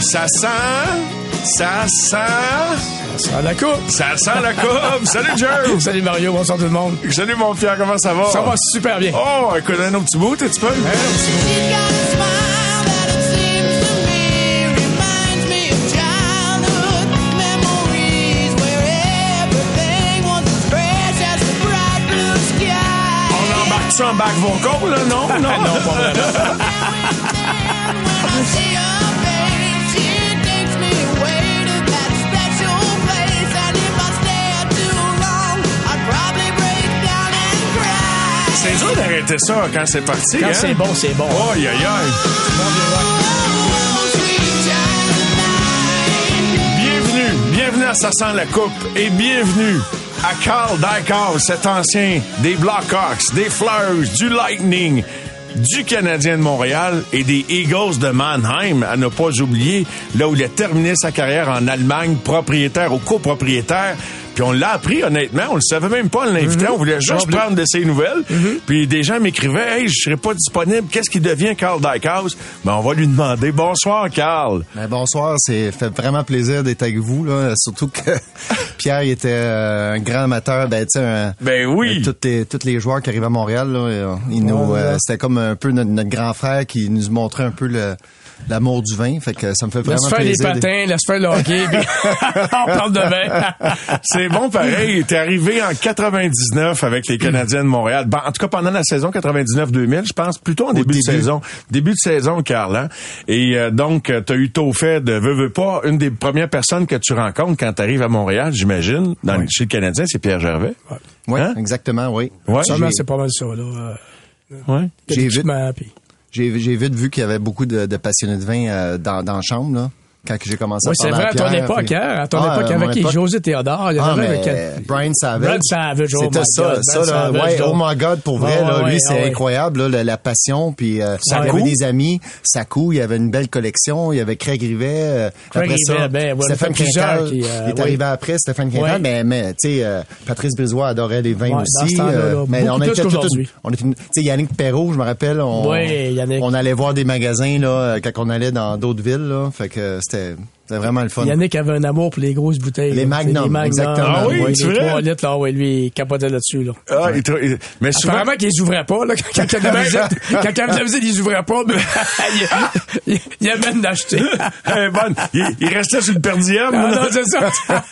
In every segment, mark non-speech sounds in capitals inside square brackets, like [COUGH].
Ça sent, ça sent, Ça la coupe. ça sent la coupe. Salut, Joe! [LAUGHS] Salut Mario, bonsoir tout le monde. Salut, mon Pierre, comment ça va? Ça va super bien. Oh, écoute, un autre petit bout, tu peux? On embarque ça en back vocal, là, non? Non, [LAUGHS] non, pas vraiment. [LAUGHS] C'est dur d'arrêter ça quand c'est parti, Quand hein? c'est bon, c'est bon. Aïe, aïe, aïe. Bienvenue, bienvenue à Ça sent la coupe et bienvenue à Carl Dykhouse, cet ancien des Blackhawks, des Flyers, du Lightning, du Canadien de Montréal et des Eagles de Mannheim, à ne pas oublier, là où il a terminé sa carrière en Allemagne, propriétaire ou copropriétaire. Puis on l'a appris, honnêtement. On le savait même pas, on l'invitait. On voulait juste prendre de ses nouvelles. Puis des gens m'écrivaient, hey, je serai pas disponible. Qu'est-ce qui devient Carl Dykhouse? Ben, on va lui demander. Bonsoir, Carl. Ben, bonsoir, c'est fait vraiment plaisir d'être avec vous là, surtout que [LAUGHS] Pierre il était euh, un grand amateur, ben tu sais un- Ben oui. tous les tous les joueurs qui arrivent à Montréal là, euh, ils nous euh, c'était comme un peu notre, notre grand frère qui nous montrait un peu le l'amour du vin, fait que ça me fait vraiment Laisse faire les plaisir. patins, laisse faire le hockey, puis [LAUGHS] [LAUGHS] on parle de vin. C'est bon pareil. T'es arrivé en 99 avec les Canadiens de Montréal. Ben, en tout cas, pendant la saison 99-2000, je pense, plutôt en début, de saison. Début de saison, Carl. hein. Et euh, donc, t'as eu tôt fait de veux, veux pas. Une des premières personnes que tu rencontres quand t'arrives à Montréal, j'imagine, dans chez le Canadien, c'est Pierre Gervais. Oui, Hein? exactement, oui. Ouais. C'est pas mal ça, là. Euh, Ouais. J'ai vu- équipement, puis- J'ai vite vu qu'il y avait beaucoup de, de passionnés de vin euh, dans dans la chambre là. Quand j'ai commencé Oui, à c'est parler vrai, à ton époque, hein? À ton Ah, époque, à avec qui? époque. José Théodore, il y Ah, avait mais avec quel- Brian Savage. Brad Savage, oh C'était my ça, God, ça, là. Savage, ouais, là. oh my God, pour vrai, là. ouais, lui, c'est ouais. incroyable, là, la, la passion, puis euh, il avait des amis, Sakou, il y avait une belle collection, il y avait Craig Rivet, euh, Craig après ça, Rivet, ben, ouais, Stéphane Quintal, qui, euh, il est arrivé après, Stéphane Quintal, mais, mais, tu sais, euh, Patrice Brisois adorait les vins aussi, euh, mais on était une- on était tu sais, Yannick Perrault, je me rappelle, on, Oui, Yannick. on allait voir des magasins, là, quand on allait dans d'autres villes, là, fait que c'était, Yeah. C'était vraiment le fun. Yannick avait un amour pour les grosses bouteilles. Les là. Magnum, exactement. Ah oui, ouais, c'est les vrai? 3 litres, là, ouais, lui, il capotait là-dessus, là. Ah, il tra- il- mais souvent, Apparemment qu'ils les ouvraient pas, là. Quand quand il avait la visite, quand il y avait la visite, ils les ouvraient pas, mais [LAUGHS] il, il, avait d'acheter. [LAUGHS] Eh, bonne. Il, il restait sur le per diem. Ah, non, c'est ça.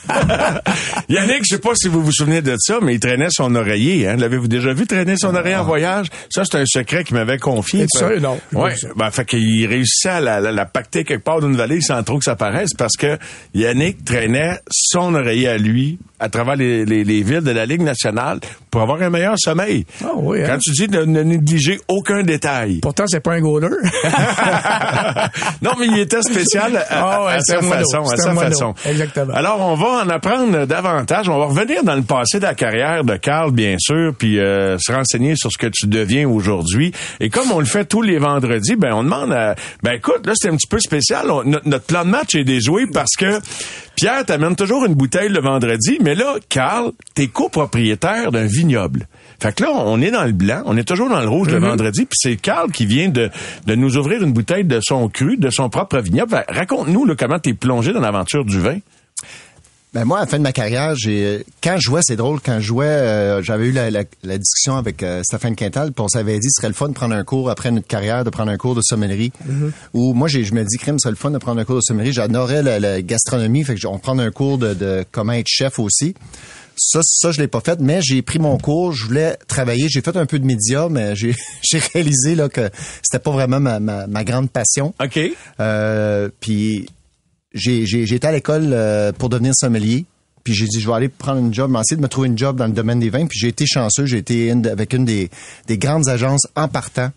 [LAUGHS] Yannick, je sais pas si vous vous souvenez de ça, mais il traînait son oreiller. Hein? L'avez-vous déjà vu traîner son oreiller en voyage? Ça, c'est un secret qu'il m'avait confié. C'est sûr, non. Ouais. ça. Ben, fait qu'il réussissait à la, la, la pacter quelque part d'une vallée sans trop que ça paraisse parce que Yannick traînait son oreiller à lui à travers les, les, les villes de la Ligue nationale pour avoir un meilleur sommeil. Ah oui, hein? Quand tu dis de ne négliger aucun détail. Pourtant, c'est pas un goaler. [LAUGHS] non, mais il était spécial à, c'est sa façon. À sa façon. Exactement. Alors, on va en apprendre davantage. On va revenir dans le passé de la carrière de Carl, bien sûr, puis euh, se renseigner sur ce que tu deviens aujourd'hui. Et comme on le fait tous les vendredis, ben on demande à... Ben écoute, là, c'est un petit peu spécial. On- notre, notre plan de match est déjoué parce que Pierre t'amène toujours une bouteille le vendredi, mais là, Carl, t'es copropriétaire d'un vignoble. Fait que là, on est dans le blanc, on est toujours dans le rouge le vendredi, puis c'est Carl qui vient de, de nous ouvrir une bouteille de son cru, de son propre vignoble. Raconte-nous comment t'es plongé dans l'aventure du vin. Ben moi, à la fin de ma carrière, j'ai quand je jouais, c'est drôle, quand je jouais, euh, j'avais eu la, la- la discussion avec euh, Stéphane Quintal, puis on s'avait dit ce serait le fun de prendre un cours après notre carrière, de prendre un cours de sommellerie. Ou moi, je me dis, crime, c'est le fun de prendre un cours de sommellerie. J'adorais la, la gastronomie, fait que on prend un cours de, de comment être chef aussi. Ça, ça, je l'ai pas fait, mais j'ai pris mon cours, je voulais travailler, j'ai fait un peu de médias, mais j'ai, [LAUGHS] j'ai réalisé là que c'était pas vraiment ma, ma, ma grande passion. OK. Euh, puis j'ai, j'ai, à l'école euh, pour devenir sommelier. Puis j'ai dit, je vais aller prendre une job, essayer de me trouver une job dans le domaine des vins. Puis j'ai été chanceux, j'ai été avec une des, des grandes agences en partant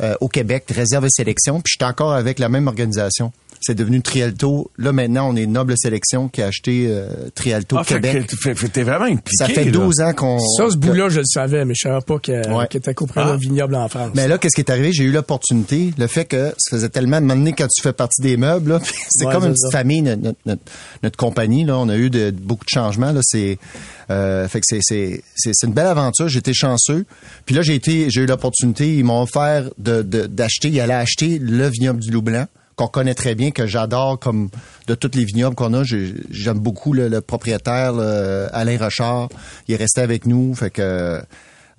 euh, au Québec, Réserve et Sélection. Puis j'étais encore avec la même organisation. C'est devenu Trialto. Là, maintenant, on est Noble Sélection qui a acheté euh, Trialto Ah, fait Québec. que t'es vraiment impliqué. Ça fait là. 12 ans qu'on... Ça, ce bout-là, je le savais, mais je savais pas que- Ouais. qu'il était copropriétaire Ah. d'un vignoble en France. Mais là, qu'est-ce qui est arrivé? J'ai eu l'opportunité, le fait que ça faisait tellement de m'amener quand tu fais partie des meubles, [LAUGHS] c'est Ouais, comme une petite ça. famille, notre, notre, notre- notre compagnie, là, on a eu de, beaucoup de changements, là, c'est, euh, fait que c'est, c'est, c'est, c'est une belle aventure, été chanceux. Puis là, j'ai été, j'ai eu l'opportunité, ils m'ont offert de, de- d'acheter, ils allaient acheter le vignoble du Loup Blanc, qu'on connaît très bien, que j'adore comme de tous les vignobles qu'on a. J'ai- J'aime beaucoup le, propriétaire, Alain Rochard. Il est resté avec nous, fait que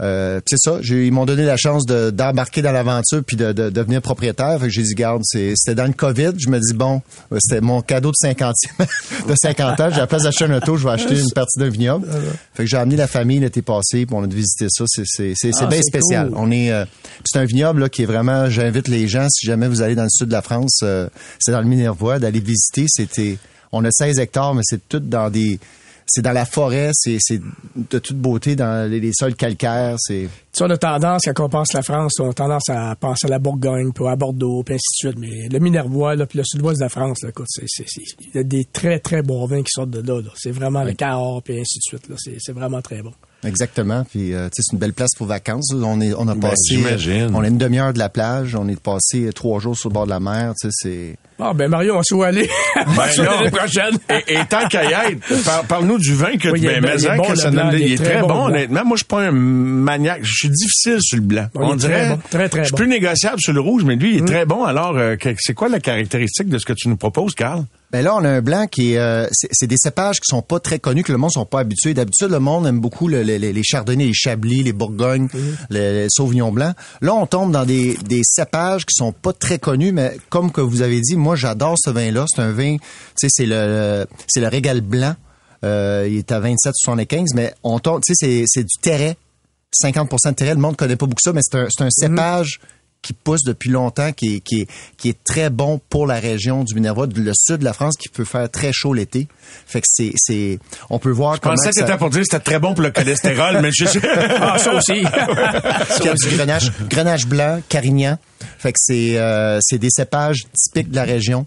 euh, c'est ça, ils m'ont donné la chance de- d'embarquer dans l'aventure puis de, de devenir propriétaire. Fait que j'ai dit, garde, c'était dans le COVID. Je me dis, bon, euh, c'était mon cadeau de 50 [LAUGHS] de 50 ans. J'ai la place d'acheter un auto, je vais acheter une partie d'un vignoble. Fait que j'ai amené la famille l'été passé, puis on a visité ça. C'est c'est- c'est- c'est Ah, bien c'est spécial. cool. On est, euh, c'est un vignoble là, qui est vraiment, j'invite les gens, si jamais vous allez dans le sud de la France, euh, c'est dans le Minervois, d'aller visiter. C'était, on a 16 hectares, mais c'est tout dans des, c'est dans la forêt, c'est c'est de toute beauté dans les, les sols calcaires. C'est Tu on a tendance, quand on pense la France, on a tendance à penser à la Bourgogne, puis à Bordeaux, puis ainsi de suite. Mais le Minervois, là, puis le sud-ouest de la France, là, écoute, il y a des très, très bons vins qui sortent de là. là. C'est vraiment le Cahors, puis ainsi de suite. Là. C'est, c'est vraiment très bon. Exactement. Puis euh, tu sais, c'est une belle place pour vacances. On est, on a Ben, passé, j'imagine. on est une demi-heure de la plage. On est passé trois jours sur le bord de la mer. Tu sais, c'est Ah, ben Mario, on sait où aller. [LAUGHS] Ben l'année prochaine. et, et tant qu'à y être, par- parle-nous du vin que Oui, ben, bon, il est mais bon, que le ça blanc, donne- il est il est très très bon, bon, honnêtement. Moi, je suis pas un maniaque. Je suis difficile sur le blanc. Oui, il On dirait. très bon, très, très je suis bon. plus négociable sur le rouge, mais lui, il est très bon. Alors, euh, c'est quoi la caractéristique de ce que tu nous proposes, Carl? Ben là, on a un blanc qui est, euh, c'est c'est des cépages qui sont pas très connus, que le monde sont pas habitués. D'habitude, le monde aime beaucoup le- le- les, chardonnays, les chablis, les bourgognes, les, les sauvignons blancs. Là, on tombe dans des, des cépages qui sont pas très connus, mais comme que vous avez dit, moi, j'adore ce vin-là. C'est un vin, tu sais, c'est le, c'est le régal blanc. Euh, il est à 27,75, mais on tombe, tu sais, c'est, c'est du terret. 50% de terret. Le monde connaît pas beaucoup ça, mais c'est un, c'est un cépage qui pousse depuis longtemps, qui est, qui est, qui est très bon pour la région du Minervois, le sud de la France, qui peut faire très chaud l'été. Fait que c'est, c'est, on peut voir Je comment pensais que que ça- pour dire que c'était très bon pour le cholestérol, mais je [LAUGHS] Ah, ça aussi. [LAUGHS] Du grenache, grenache blanc, carignan. Fait que c'est euh, c'est des cépages typiques de la région.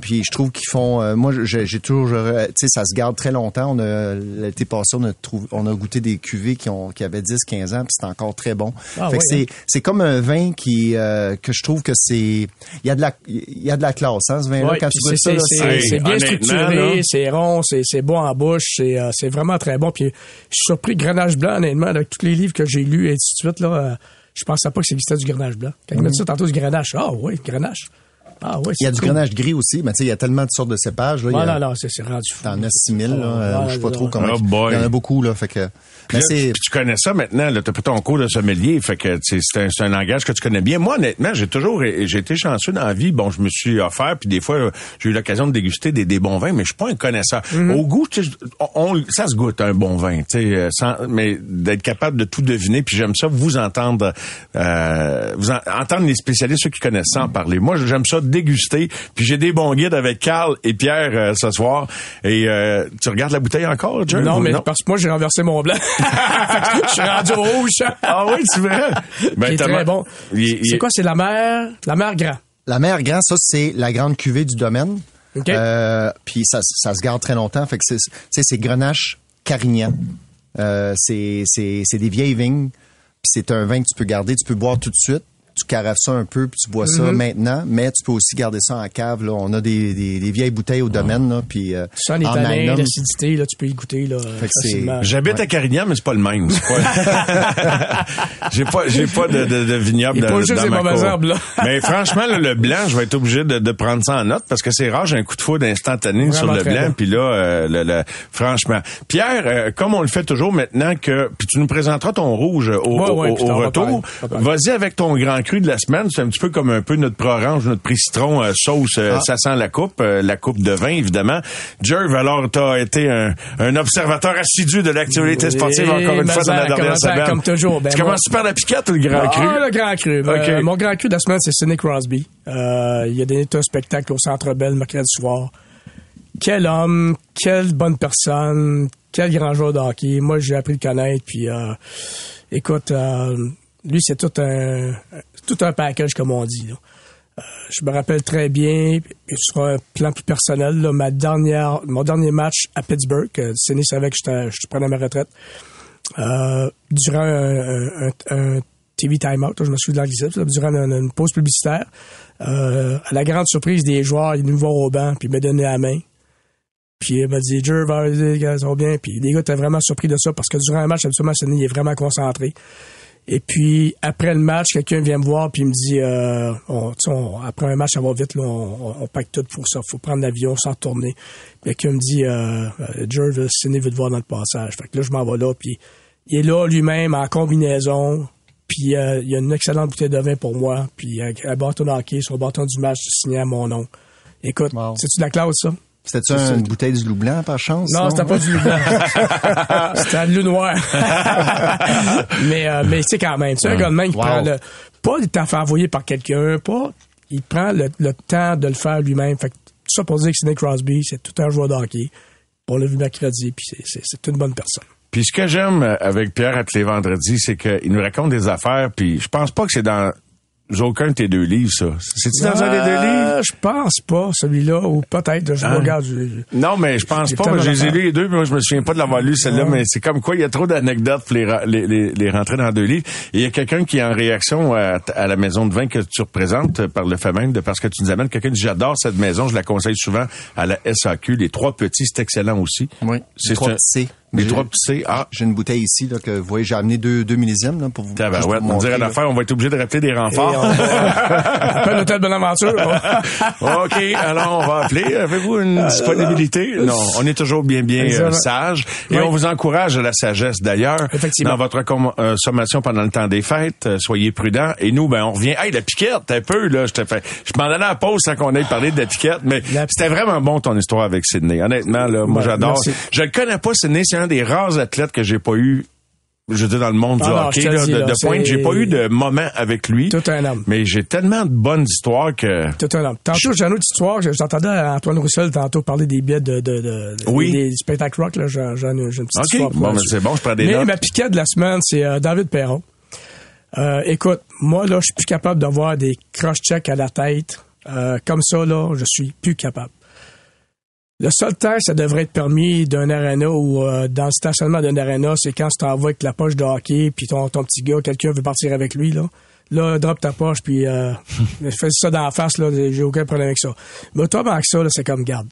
Puis je trouve qu'ils font euh, moi j'ai toujours tu sais ça se garde très longtemps. On a l'été passé on a trouvé on a goûté des cuvées qui ont qui avaient 10 15 ans puis c'est encore très bon. Ah fait que ouais, c'est c'est comme un vin qui euh, que je trouve que c'est il y a de la il y a de la classe hein ce vin là Ouais, quand tu goûtes ça c'est, bien structuré, c'est rond, c'est, c'est bon en bouche, c'est, euh, c'est vraiment très bon. Puis je suis surpris, Grenache blanc, honnêtement, avec tous les livres que j'ai lus et ainsi de suite, là, euh, je pensais pas que ça existait du Grenache blanc. Quand ils me dit ça tantôt du Grenache, ah oui, Grenache. Ah oui, il y a du grenache gris aussi, mais tu sais il y a tellement de sortes de cépages là, il y a- Voilà, là, c'est, rendu fou. T'en as 6000, là. Ah, euh, je sais pas trop comment. Oh boy. il y en a beaucoup, là. Fait que. Puis Mais là, c'est. puis tu connais ça maintenant, là, t'as pris ton cours de sommelier, fait que tu sais, c'est un, c'est un langage que tu connais bien. Moi, honnêtement, j'ai toujours, j'ai été chanceux dans la vie. Bon, je me suis offert, puis des fois, j'ai eu l'occasion de déguster des, des bons vins, mais je suis pas un connaisseur. Mm-hmm. Au goût, tu sais, on, ça se goûte un bon vin, tu sais, euh, mais d'être capable de tout deviner, puis j'aime ça vous entendre, euh, vous en- entendre les spécialistes, ceux qui connaissent ça en parler. Moi, j'aime ça déguster, puis j'ai des bons guides avec Carl et Pierre euh, ce soir. Et euh, tu regardes la bouteille encore, John? Non, mais parce que moi, j'ai renversé mon blanc. [LAUGHS] Je suis rendu au rouge. Ah oui, tu verrais. Ben, Qui est t'as très bon. Il- C'est quoi, c'est la mer, la mer grand. La mer grand, ça, c'est la grande cuvée du domaine. OK. Euh, puis ça, ça se garde très longtemps. Fait que c'est, c'est Grenache Carignan. Euh, c'est, c'est, c'est des vieilles vignes. Puis c'est un vin que tu peux garder, tu peux boire tout de suite. Tu carafes ça un peu, puis tu bois ça maintenant, mais tu peux aussi garder ça en cave. Là. On a des, des, des vieilles bouteilles au domaine, là, puis euh, Ça, les tanins, l'acidité, là, tu peux y goûter, là, facilement. J'habite à Carignan, mais c'est pas le même. pas- [LAUGHS] j'ai pas, j'ai pas de, de, de vignoble dans, dans ma mauvaises cour. herbes, là. [LAUGHS] mais franchement, là, le blanc, je vais être obligé de, de prendre ça en note parce que c'est rare, j'ai un coup de foudre instantané sur le blanc. Puis là, euh, le, le- franchement, Pierre, euh, comme on le fait toujours maintenant que, puis tu nous présenteras ton rouge au, Ouais, au- ouais, retour. Vas-y avec ton grand cru de la semaine. C'est un petit peu comme un peu notre pro-orange, notre prix citron euh, sauce. euh, Ah. Ça sent la coupe, euh, la coupe de vin évidemment. Jerv, alors t'as été un, un observateur assidu de l'actualité sportive encore une fois dans la dernière semaine. comme toujours, ben tu moi- commences par la piquette ou le grand cru? Ah, le grand cru. Ben, mon grand cru de la semaine, c'est Sidney Crosby. Il a donné un spectacle au Centre Bell mercredi soir. Quel homme, quelle bonne personne, quel grand joueur de hockey. Moi, j'ai appris à le connaître. Puis, écoute, lui, c'est tout un, tout un package, comme on dit. Euh, je me rappelle très bien, sur un plan plus personnel, ma dernière, mon dernier match à Pittsburgh, euh, Sidney savait que je prenais ma retraite. Euh, durant un, TV timeout, je me suis de l'anglicisme, durant une, pause publicitaire, euh, à la grande surprise des joueurs, il est venu me voir au banc, puis il m'a donné la main. Puis il m'a dit, Jerv, vas-y, les gars, bien. Puis les gars étaient vraiment surpris de ça parce que durant un match, habituellement, Sidney est vraiment concentré. Et puis, après le match, quelqu'un vient me voir puis il me dit, euh, on, après un match, ça va vite, là, on, on, on pack tout pour ça. faut prendre l'avion sans tourner. Puis quelqu'un me dit, euh, euh, Jerv, Sidney veut te voir dans le passage. Fait que là, je m'en vais là, puis il est là lui-même en combinaison. Puis euh, il y a une excellente bouteille de vin pour moi. Puis un bâton de hockey sur le bâton du match signé à mon nom. Écoute, Wow. c'est-tu de la classe, ça? C'était-tu une bouteille du loup blanc, par chance? Non, c'était pas du loup blanc. [LAUGHS] c'était un loup noir. [LAUGHS] mais euh, mais c'est quand même, c'est un gars de même qui Wow. prend le pas le temps fait envoyer par quelqu'un, pas il prend le, le temps de le faire lui-même. Fait que tout ça pour dire que Sidney Crosby, c'est tout un joueur de hockey. On l'a vu mercredi, puis c'est- c'est c'est une bonne personne. Puis ce que j'aime avec Pierre à tous les vendredis, c'est qu'il nous raconte des affaires, puis je pense pas que c'est dans aucun de tes deux livres, ça. C'est-tu dans un des deux livres? Euh, Je pense pas, celui-là, ou peut-être, je Ah. regarde. je- je- Non, mais je pense J'ai pas. je les ai lus les deux, puis moi, je me souviens pas de l'avoir lu celle-là, Ouais. mais c'est comme quoi il y a trop d'anecdotes pour les, les, les, les rentrer dans deux livres. Et il y a quelqu'un qui est en réaction à, à la maison de vin que tu représentes par le fait même de parce que tu nous amènes. Quelqu'un dit j'adore cette maison, je la conseille souvent à la SAQ. Les trois petits, c'est excellent aussi. Oui. C'est trois un- petits. Les J'ai- trois petits C. Ah, J'ai une bouteille ici, là, que vous voyez, j'ai amené deux, deux millésimes, là, pour vous. Tabarouette, vous on dirait l'affaire, on va être obligé de rappeler des Et on renforts. va- [LAUGHS] Appelle l'hôtel Bonaventure. [LAUGHS] OK, alors on va appeler. Avez-vous une disponibilité? Non, on est toujours bien, bien euh, sage. Et Oui. on vous encourage à la sagesse d'ailleurs. Effectivement. Dans votre com- euh, sommation pendant le temps des fêtes, euh, soyez prudents. Et nous, ben, on revient. Hey, la piquette, un peu, là, je te fais. Je m'en allais à la pause sans qu'on ait parlé de la piquette, mais La- c'était vraiment bon ton histoire avec Sydney. Honnêtement, là, moi Ouais, j'adore. Je le connais pas, Sydney, c'est un des rares athlètes que j'ai pas eu. Je veux dire, dans le monde du Ah non, hockey, là, dis, de, là, de pointe, j'ai pas eu de moment avec lui. Tout un homme. Mais j'ai tellement de bonnes histoires que. Tout un homme. Tantôt, j'ai une autre histoire. J'entendais Antoine Roussel tantôt parler des billets de, de, de, Oui. des spectacles rock. J'ai une petite OK. histoire. Bon, ben, c'est bon, je prends des Mais notes. ma piquette de la semaine, c'est euh, David Perron. Euh, écoute, moi, là, je suis plus capable d'avoir des cross-checks à la tête. Euh, comme ça, là, je suis plus capable. Le seul temps, ça devrait être permis d'un arena ou euh, dans le stationnement d'un arena, c'est quand tu t'en vas avec la poche de hockey, puis ton, ton petit gars, quelqu'un veut partir avec lui, là. Là, drop ta poche, puis euh, [LAUGHS] fais ça dans la face, là, j'ai aucun problème avec ça. Mais autrement que ça, là, c'est comme, garde.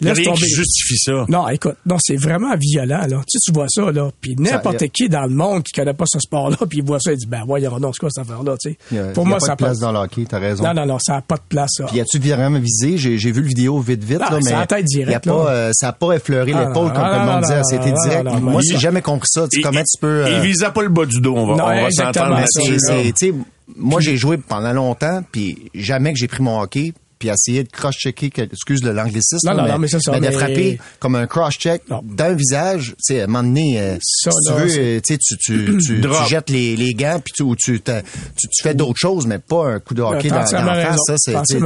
Laisse rien qui tomber. justifie ça. Non, écoute, non, c'est vraiment violent, là. Tu sais, tu vois ça, là. Puis n'importe Ça, qui dans le monde qui connaît pas ce sport-là, [LAUGHS] puis il voit ça, il dit, ben, voyons, non, c'est quoi cette affaire-là, tu sais? Il y a- Pour y a moi, pas ça de place dans le hockey, t'as raison. Non, non, non, ça n'a pas de place, ça. Puis y a-tu vraiment visé? J'ai, j'ai vu le vidéo vite, vite, Ah, là, c'est mais. la tête directe, y a pas, là. euh, ça a pas effleuré Ah, l'épaule non, comme tout le non, monde non, disait. non, C'était non, direct. non, non, Moi, j'ai jamais compris ça. Tu comment tu peux. Il euh, visait pas le bas du dos, on va, Non, on va exactement, s'entendre moi, j'ai joué pendant longtemps, puis jamais que j'ai pris mon hockey, puis essayer de cross-checker, excuse le l'anglicisme, Non, non, non, mais c'est ça, de mais- frapper comme un cross-check Non. d'un visage, tu sais, à un moment donné, euh, Ça, si tu veux, tu tu, [CLEARS THROAT] tu, tu, jettes les, les gants, puis tu, ou tu, tu, tu fais d'autres choses, mais pas un coup de hockey dans, dans la face, ça, c'est,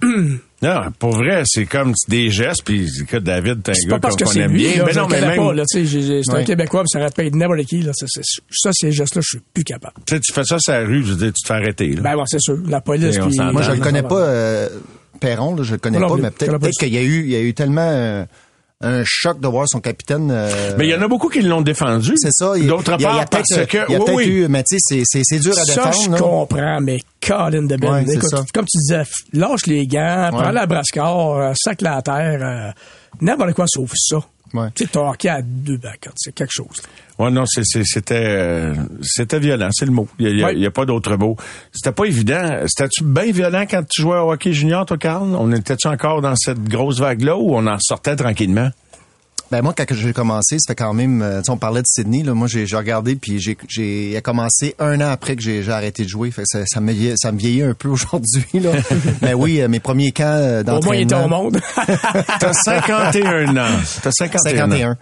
[CLEARS THROAT] Non, pour vrai, c'est comme des gestes, puis écoute, David, t'es un C'est gars pas parce qu'on c'est aime lui, bien. là, Mais non, mais même, pas, là, tu sais, c'est un. Québécois, puis ça aurait pu être n'importe qui, là. C'est- c'est- Ça, ces gestes-là, je suis plus capable. tu sais, tu fais ça sur la rue, je veux dire, tu te fais arrêter. Là. Ben, bon, c'est sûr. La police, puis... Moi, je le connais pas, euh, Perron, là, je le connais Non, pas, non, mais peut-être pas peut-être qu'il y a eu, il y a eu tellement euh, un choc de voir son capitaine. euh, Mais il y en a beaucoup qui l'ont défendu. c'est ça. D'autre a- part, parce que... Il y a oui, peut-être oui. eu, mais tu sais, c'est- dur à Ça, je défendre. comprends, mais Colin de Ben. Ouais, comme tu disais, lâche les gants, prends la brascar, euh, sac la terre, euh, n'importe quoi sauf ça. Ouais. Tu sais, t'as hockey à deux bacs, c'est quelque chose. Ouais, non, c'était euh, c'était violent, c'est le mot. Il y a, il y a- Ouais. il y a pas d'autre mot. C'était pas évident. C'était-tu bien violent quand tu jouais au hockey junior, toi, Carl? On était-tu encore dans cette grosse vague-là ou on en sortait tranquillement? Ben moi, quand j'ai commencé, ça fait quand même, euh, on parlait de Sydney, là, moi j'ai regardé, puis j'ai j'ai il a commencé un an après que j'ai j'ai arrêté de jouer, fait que ça, ça me vieillit- ça me vieillit un peu [LAUGHS] aujourd'hui là. Mais [LAUGHS] oui, euh, mes premiers camps euh, Au moins, il était au d'entraînement. monde. [LAUGHS] T'as 51 ans. T'as 51, ans. 51.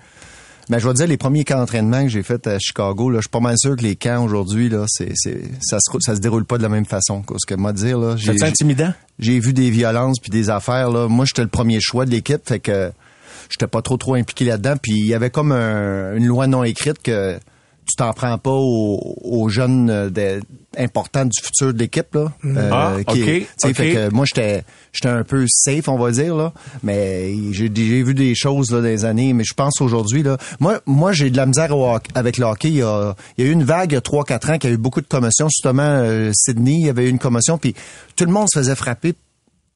Mais je vais te dire, les premiers camps d'entraînement que j'ai fait à Chicago, là, je suis pas mal sûr que les camps aujourd'hui, là, c'est, c'est, ça se, ça se déroule pas de la même façon. Parce que moi dire, là, j'ai, intimidant? j'ai vu des violences puis des affaires, là. Moi, j'étais le premier choix de l'équipe, fait que j'étais pas trop trop impliqué là-dedans. Puis il y avait comme un- une loi non écrite que tu t'en prends pas aux, aux jeunes euh, de- importants du futur de l'équipe, là. Euh, Ah, qui. Fait que moi, j'étais j'étais un peu safe, on va dire, là. Mais j'ai vu des choses, là, des années. Mais je pense aujourd'hui, là. Moi, moi j'ai de la misère au hockey- avec le hockey. Il y, a, il y a eu une vague il y a 3-4 ans qui a eu beaucoup de commotions. Justement, euh, Sydney, il y avait eu une commotion. Puis tout le monde se faisait frapper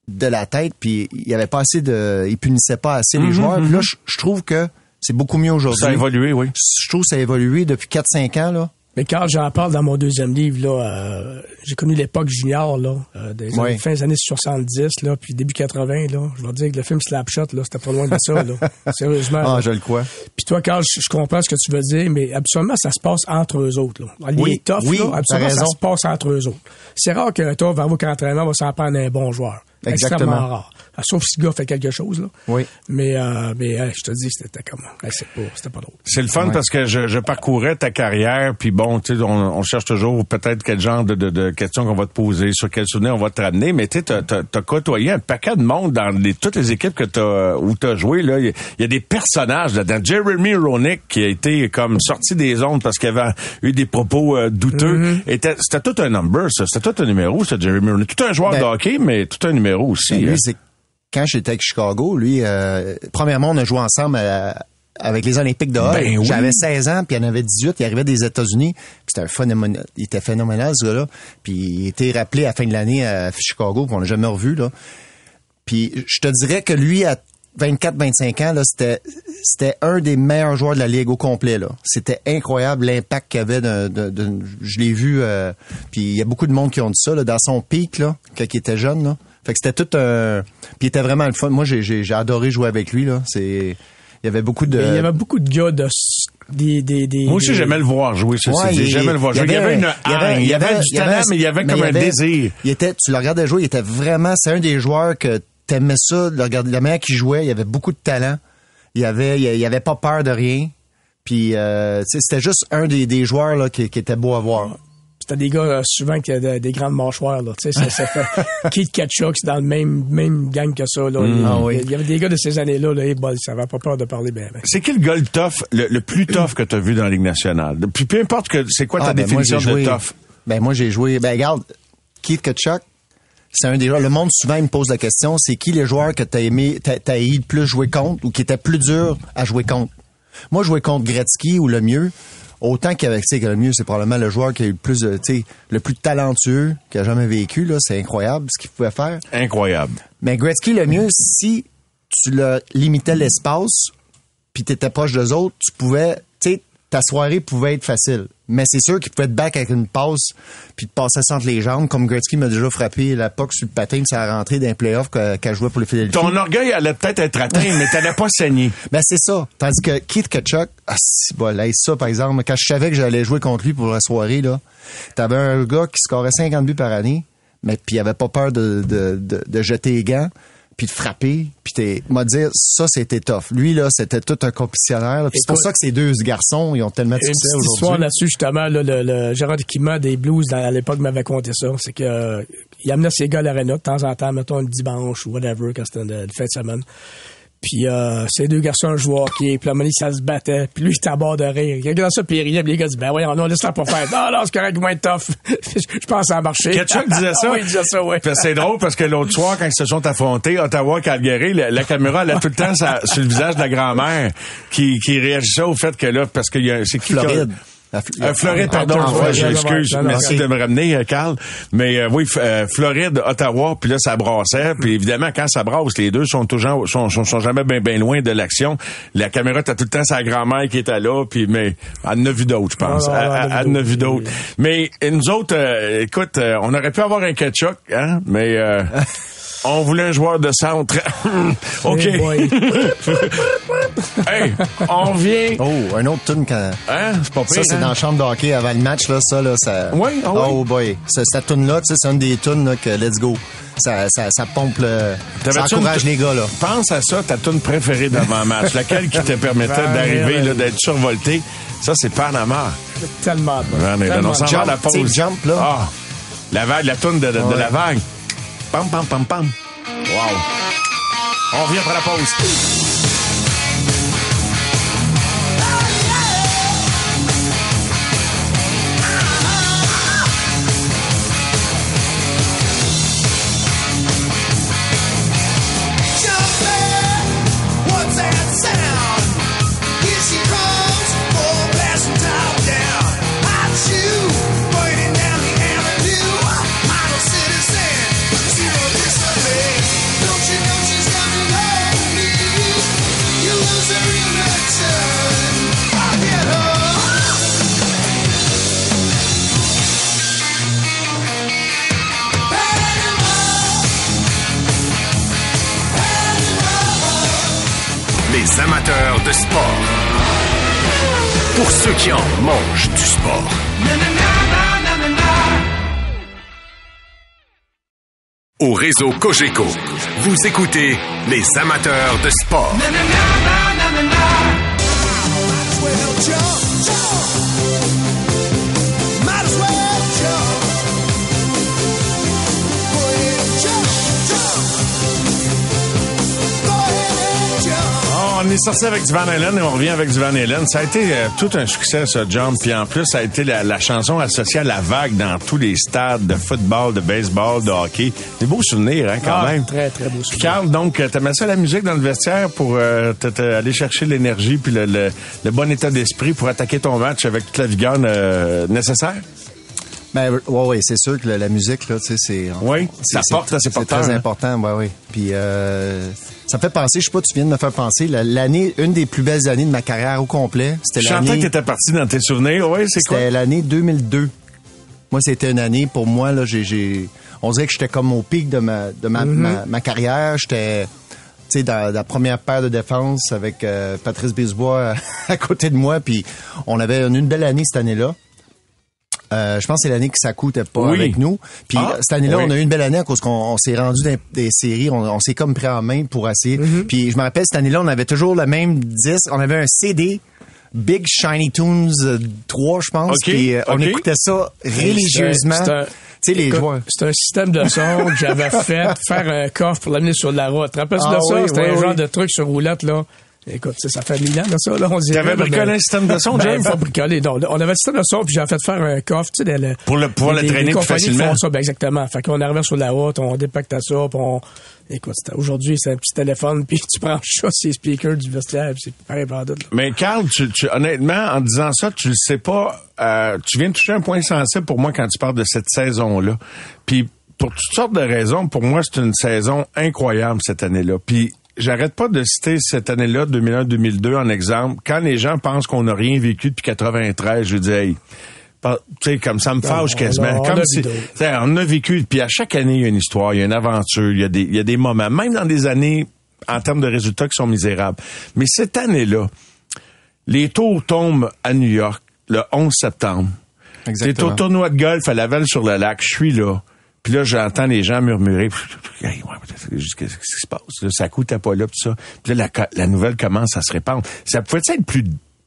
de la tête. Puis il y avait pas assez de... Ils punissaient pas assez les joueurs. Puis là, je je trouve que c'est beaucoup mieux aujourd'hui. Ça a évolué, oui. Je trouve que ça a évolué depuis 4-5 ans, là. Mais quand j'en parle dans mon deuxième livre, là, euh, j'ai connu l'époque junior, là, euh, des Ouais. années- fin des années 70, là, puis début 80, là. Je vais dire que le film Slapshot, là, c'était pas loin de ça, là. [LAUGHS] Sérieusement. Ah, là. je le crois. Puis toi, Carl, je, je comprends ce que tu veux dire, mais absolument, ça se passe entre eux autres. Là. Les Oui, toughs, oui, là, absolument, ça se passe entre eux autres. C'est rare qu'un tough, vers vos entraînement, va s'en prendre un bon joueur. Exactement. Extrêmement rare. Ah, Sauf si le gars fait quelque chose, là. Oui. Mais, euh, mais hey, je te dis, c'était comment? Hey, c'est pas, c'était pas drôle. C'est le fun parce que je, je parcourais ta carrière, puis bon, tu sais, on, on cherche toujours peut-être quel genre de, de, de questions qu'on va te poser, sur quel souvenir on va te ramener, mais tu sais, t'as, t'as- t'as côtoyé un paquet de monde dans les, toutes les équipes que t'as, où t'as joué, là. Il y, a- il y a des personnages là-dedans. Jeremy Roenick, qui a été comme sorti des ondes parce qu'il avait eu des propos euh, douteux, était, c'était tout un number, ça. C'était tout un numéro, ça, Jeremy Roenick. Tout un joueur Ben, de hockey, mais tout un numéro aussi. Ben, hein. lui, c'est quand j'étais avec Chicago, lui, euh, premièrement, on a joué ensemble à- avec les Olympiques de Hall. Ben oui. J'avais 16 ans, puis il en avait 18. Il arrivait des États-Unis. puis C'était un phénoménal. Il était phénoménal, ce gars-là. Puis il était rappelé à la fin de l'année à Chicago, puis on l'a jamais revu, là. Puis je te dirais que lui, à 24-25 ans, là, c'était, c'était un des meilleurs joueurs de la Ligue au complet, là. C'était incroyable l'impact qu'il avait je l'ai vu, euh, puis il y a beaucoup de monde qui ont dit ça, là, dans son pic, là, quand il était jeune, là. Fait que c'était tout un, puis il était vraiment le fun. Moi, j'ai, j'ai, j'ai adoré jouer avec lui, là. C'est, il y avait beaucoup de, Mais il y avait beaucoup de gars de, des, des, des, Moi aussi, des- j'aimais le voir jouer, ça. Ouais, c'est- il- J'aimais le voir il y jouer. Il y avait une il y avait- haine, il y avait du il y avait- talent, mais il y avait comme il un désir. Il était, tu le regardais jouer, il était vraiment, c'est un des joueurs que t'aimais ça, le regarder, la manière qu'il jouait, il avait beaucoup de talent. Il avait, il, avait pas peur de rien. Puis, euh, tu sais, c'était juste un des, des joueurs là, qui, qui était beau à voir. C'était des gars euh, souvent qui avaient des grandes mâchoires. Là, tu sais, ça, ça fait [LAUGHS] Keith Ketchuk, c'est dans le même, même gang que ça. Là. Il, Ah oui. il y avait des gars de ces années-là, là, et bon, ça avait pas peur de parler bien. bien. C'est qui le gars le tough, le, le plus tough que tu as vu dans la Ligue nationale? Puis peu importe que c'est quoi ta Ah, ben, définition joué- de tough? Ben moi j'ai joué. Ben regarde, Keith Kachuk, c'est un des joueurs. Le monde souvent il me pose la question, c'est qui les joueurs que t'as aimé, t'as, haï le plus jouer contre ou qui étaient plus durs à jouer contre? Moi jouer contre Gretzky ou le mieux. Autant qu'avec tu sais, que le mieux, c'est probablement le joueur qui a eu le plus, de- tu sais, le plus talentueux qu'il a jamais vécu là. C'est incroyable ce qu'il pouvait faire. Incroyable. Mais Gretzky, le mieux, si tu le limitais l'espace, puis t'étais proche d'eux autres, tu pouvais, tu sais, ta soirée pouvait être facile. Mais c'est sûr qu'il pouvait te back avec une passe, puis te passer ça entre les jambes, comme Gretzky m'a déjà frappé la POC sur le patin, ça a rentré dans les playoffs qu'elle qu jouait pour le Philadelphie. Ton orgueil allait peut-être être atteint, mais t'allais pas saigner. [LAUGHS] Ben c'est ça. Tandis que Keith Kachuk, ah, si, bon, là, ça, par exemple, quand je savais que j'allais jouer contre lui pour la soirée, là, t'avais un gars qui scorait 50 buts par année, mais puis il avait pas peur de, de, de, de jeter les gants, puis de frapper, puis t'es, m'a dire, ça, c'était tough. Lui, là, c'était tout un compétitionnaire. Puis c'est pour ça que ces deux garçons, ils ont tellement de succès petite histoire aujourd'hui. là-dessus, justement, là, le, le Gérard Kima des Blues, à l'époque, m'avait conté ça. C'est que euh, il amenait ses gars à l'aréna de temps en temps, mettons le dimanche ou whatever, quand c'était une fin de semaine. Puis euh, ces deux garçons jouaient au hockey, puis la monnaie, ça se battait, puis lui, il était à bord de rire. Il regardait ça, puis il riait, puis les gars disaient, ben voyons, non, laisse-la pas faire. Non, non, c'est correct, moins tough. [LAUGHS] je pense que ça a marché. Ketchuk disait ça? [LAUGHS] oui, il disait ça, oui. Puis C'est drôle parce que l'autre soir, quand ils se sont affrontés, Ottawa-Calgary, la, la caméra, elle a tout le temps sa- sur le visage de la grand-mère qui, qui réagissait au fait que là, parce que y a- c'est qui qui Floride. La Euh, Floride, pardon, ah, non, Merci de me ramener, euh, Carl. Mais euh, oui, euh, Floride, Ottawa, puis là, ça brassait. Puis évidemment, quand ça brasse, les deux sont toujours sont, sont, sont jamais bien ben loin de l'action. La caméra, t'as tout le temps sa grand-mère qui était là, puis mais elle en a vu d'autres, je pense. Ah, Elle- elle en a Elle vu d'autres. Mais nous autres, euh, écoute, euh, on aurait pu avoir un ketchup, hein, mais euh, [LAUGHS] on voulait un joueur de centre. [LAUGHS] OK. [LAUGHS] Hey, on vient... Oh, un autre tune quand. Hein, c'est pas pire, Ça, c'est hein? dans la chambre de hockey avant le match, là, ça, là, ça. Oui, oui. Oh boy. Ce- Cette tune-là, tu sais, c'est une des tunes, là, que let's go. Ça, ça, ça pompe le. Ça encourage une- les gars, là. Pense à ça, ta tune préférée d'avant-match. Laquelle qui te permettait Van d'arriver, là, d'être survolté? Ça, c'est Panama. Tellement bon. On s'en bon. va à la Jump, pause. jump, là. Ah, la vague, la tune de, de, de Ouais. la vague. Pam, pam, pam, pam. Wow. On revient après la pause. Réseau Cogeco, vous écoutez les amateurs de sport. Est sorti avec du Van Halen et on revient avec du Van Halen. Ça a été euh, tout un succès, ce Jump. Puis en plus, ça a été la, la chanson associée à la vague dans tous les stades de football, de baseball, de hockey. Des beaux souvenirs, hein, quand Ah, même. Très, très beau Puis souvenir. Carl, donc, euh, t'aimais ça la musique dans le vestiaire pour euh, aller chercher l'énergie puis le, le- le bon état d'esprit pour attaquer ton match avec toute la vigueur euh, nécessaire? Ben, ouais, ouais, c'est sûr que la, la musique, là, tu sais, c'est. Oui, c'est- ça porte C'est très hein? important, ouais, oui. Puis, euh, ça me fait penser, je sais pas, tu viens de me faire penser, la- l'année, une des plus belles années de ma carrière au complet, c'était chantais que l'année. t'étais parti dans tes souvenirs. Oui, c'est quoi? C'était l'année 2002. Moi, c'était une année, pour moi, là, j'ai, on dirait que j'étais comme au pic de ma, de ma, ma, ma carrière. J'étais, tu sais, dans, dans la première paire de défense avec euh, Patrice Bisbois [LAUGHS] à côté de moi. Puis on avait une, une belle année cette année-là. Euh, je pense que c'est l'année que Sakou n'était pas Oui. avec nous. Puis Ah, euh, cette année-là, oui. on a eu une belle année à cause qu'on on s'est rendu dans des séries, on, on s'est comme pris en main pour essayer. Mm-hmm. Puis je me rappelle cette année-là, on avait toujours le même disque, on avait un CD Big Shiny Tunes euh, 3, je pense. OK, Puis euh, on écoutait ça religieusement. C'est les. C'est un système de son que j'avais [LAUGHS] fait, faire un coffre pour l'amener sur la route. Rappelle-toi Ah ça? oui, C'était oui, un oui. genre de truc sur roulette, là. Écoute, ça, ça fait mille ans, là, ça, là, on dirait. T'avais bricolé un système de son, Ben, James? pas bricolé, non. On avait le système de son, puis j'ai fait faire un coffre, tu sais, le- Pour le- pouvoir le traîner les plus facilement. font ça, ben, exactement. Fait qu'on arrivait sur la route, on dépactait ça, puis on... Écoute, aujourd'hui, c'est un petit téléphone, [LAUGHS] puis tu branches ça sur les speakers du vestiaire, puis c'est pareil par. Mais Carl, tu, tu- honnêtement, en disant ça, tu le sais pas. euh, tu viens de toucher un point sensible pour moi quand tu parles de cette saison-là. Puis pour toutes sortes de raisons, pour moi, c'est une saison incroyable cette année-là. Puis j'arrête pas de citer cette année-là, 2001-2002, en exemple. Quand les gens pensent qu'on n'a rien vécu depuis 93, je dis, hey, sais, comme ça me fâche on quasiment. comme a si, on a vécu, puis à chaque année, il y a une histoire, il y a une aventure, il y a des, il y a des moments, même dans des années en termes de résultats qui sont misérables. Mais cette année-là, les tours tombent à New York le 11 septembre. C'est Exactement. au tournoi de golf à Laval sur le lac. Je suis là. Puis là, j'entends les gens murmurer. Hey, ouais, Qu'est-ce qui se passe? Là, ça coûtait pas là, tout ça. Puis là, la, la nouvelle commence à se répandre. Ça pouvait être plus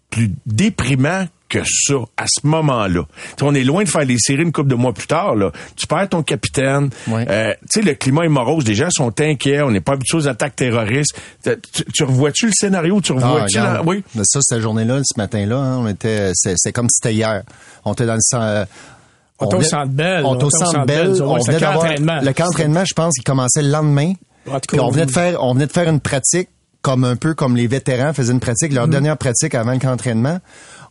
plus déprimant que ça, à ce moment-là. On est loin de faire les séries une couple de mois plus tard. Là. Tu perds ton capitaine. Ouais. Euh, tu sais, le climat est morose. Les gens sont inquiets. On n'est pas habitué aux attaques terroristes. Tu, tu- tu revois-tu le scénario? Tu Ah, revois-tu... la- regarde. Oui. Mais ça, cette journée-là, ce matin-là, hein, on était, c'est, c'est comme si c'était hier. On était dans le On venait- Centre Bell, On au Centre Bell. On venait d'avoir le camp d'entraînement. Je pense qu'il commençait le lendemain. Puis on venait de faire, on venait de faire une pratique comme un peu comme les vétérans faisaient une pratique, Mm. leur dernière pratique avant le camp d'entraînement.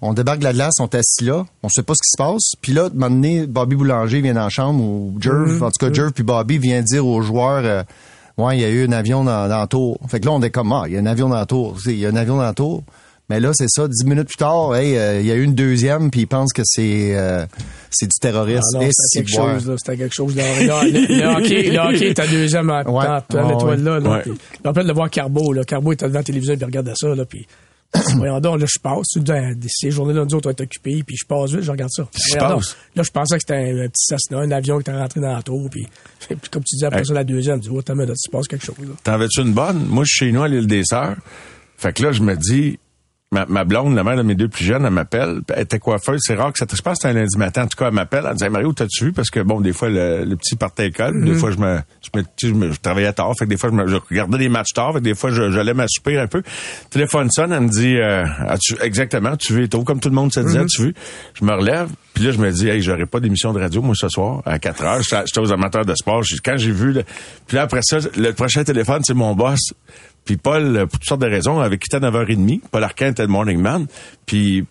On débarque de la glace, on est assis là, on sait pas ce qui se passe. Puis là, de un moment donné, Bobby Boulanger vient dans la chambre ou Jerv, Mm. en tout cas Jerv puis Bobby vient dire aux joueurs, euh, ouais, il y a eu un avion dans, dans la tour. Fait que là, on est comme, ah, il y a un avion dans la tour. Il y a un avion dans la tour. Mais là, c'est ça, dix minutes plus tard, hey, euh, il y a eu une deuxième, puis ils pensent que c'est euh, c'est du terrorisme. Ah c'était quelque chose, là. C'était quelque chose. Là, Là, le, [LAUGHS] hockey, le hockey était deuxième en, Ouais. dans Ouais, l'étoile là. là ouais. je rappelle de voir Carbo. Là. Carbo était devant la télévision et regardait ça. Là, puis, [COUGHS] voyons donc, là, je passe. Dans ces journées-là, nous autres, on est occupés. Puis je passe vite, je regarde ça. Donc. passe? Là, je pensais que c'était un, un petit Cessna, un avion qui était rentré dans la tour. Puis, [LAUGHS] puis comme tu dis, après Hey. ça, la deuxième, je dis, oh, t'as il se passe quelque chose. Là. T'en veux-tu une bonne? Moi, je suis chez nous à l'île des Sœurs. Fait que là, je me dis, ma, ma blonde, la mère de mes deux plus jeunes, elle m'appelle. Elle était coiffeuse. C'est rare que ça te c'était un lundi matin. En tout cas, elle m'appelle. Elle me dit, Hey, Mario, t'as-tu vu? Parce que bon, des fois, le, le petit partait à l'école. Des fois, je me, je me, tu je me- je travaillais tard. Fait que des fois, je, me, je regardais des matchs tard. Fait que des fois, je- j'allais m'assoupir un peu. Téléphone sonne. Elle me dit, euh, as-tu, exactement, tu veux, tôt, comme tout le monde se disait, tu veux? Je me relève. Puis là, je me dis, hey, j'aurai pas d'émission de radio, moi, ce soir, à 4 heures. J'étais aux amateurs de sport. Quand j'ai vu, le- puis là, après ça, le prochain téléphone, c'est mon boss. Puis Paul, euh, pour toutes sortes de raisons, avait quitté à 9h30. Paul Arcand était le morning man. Puis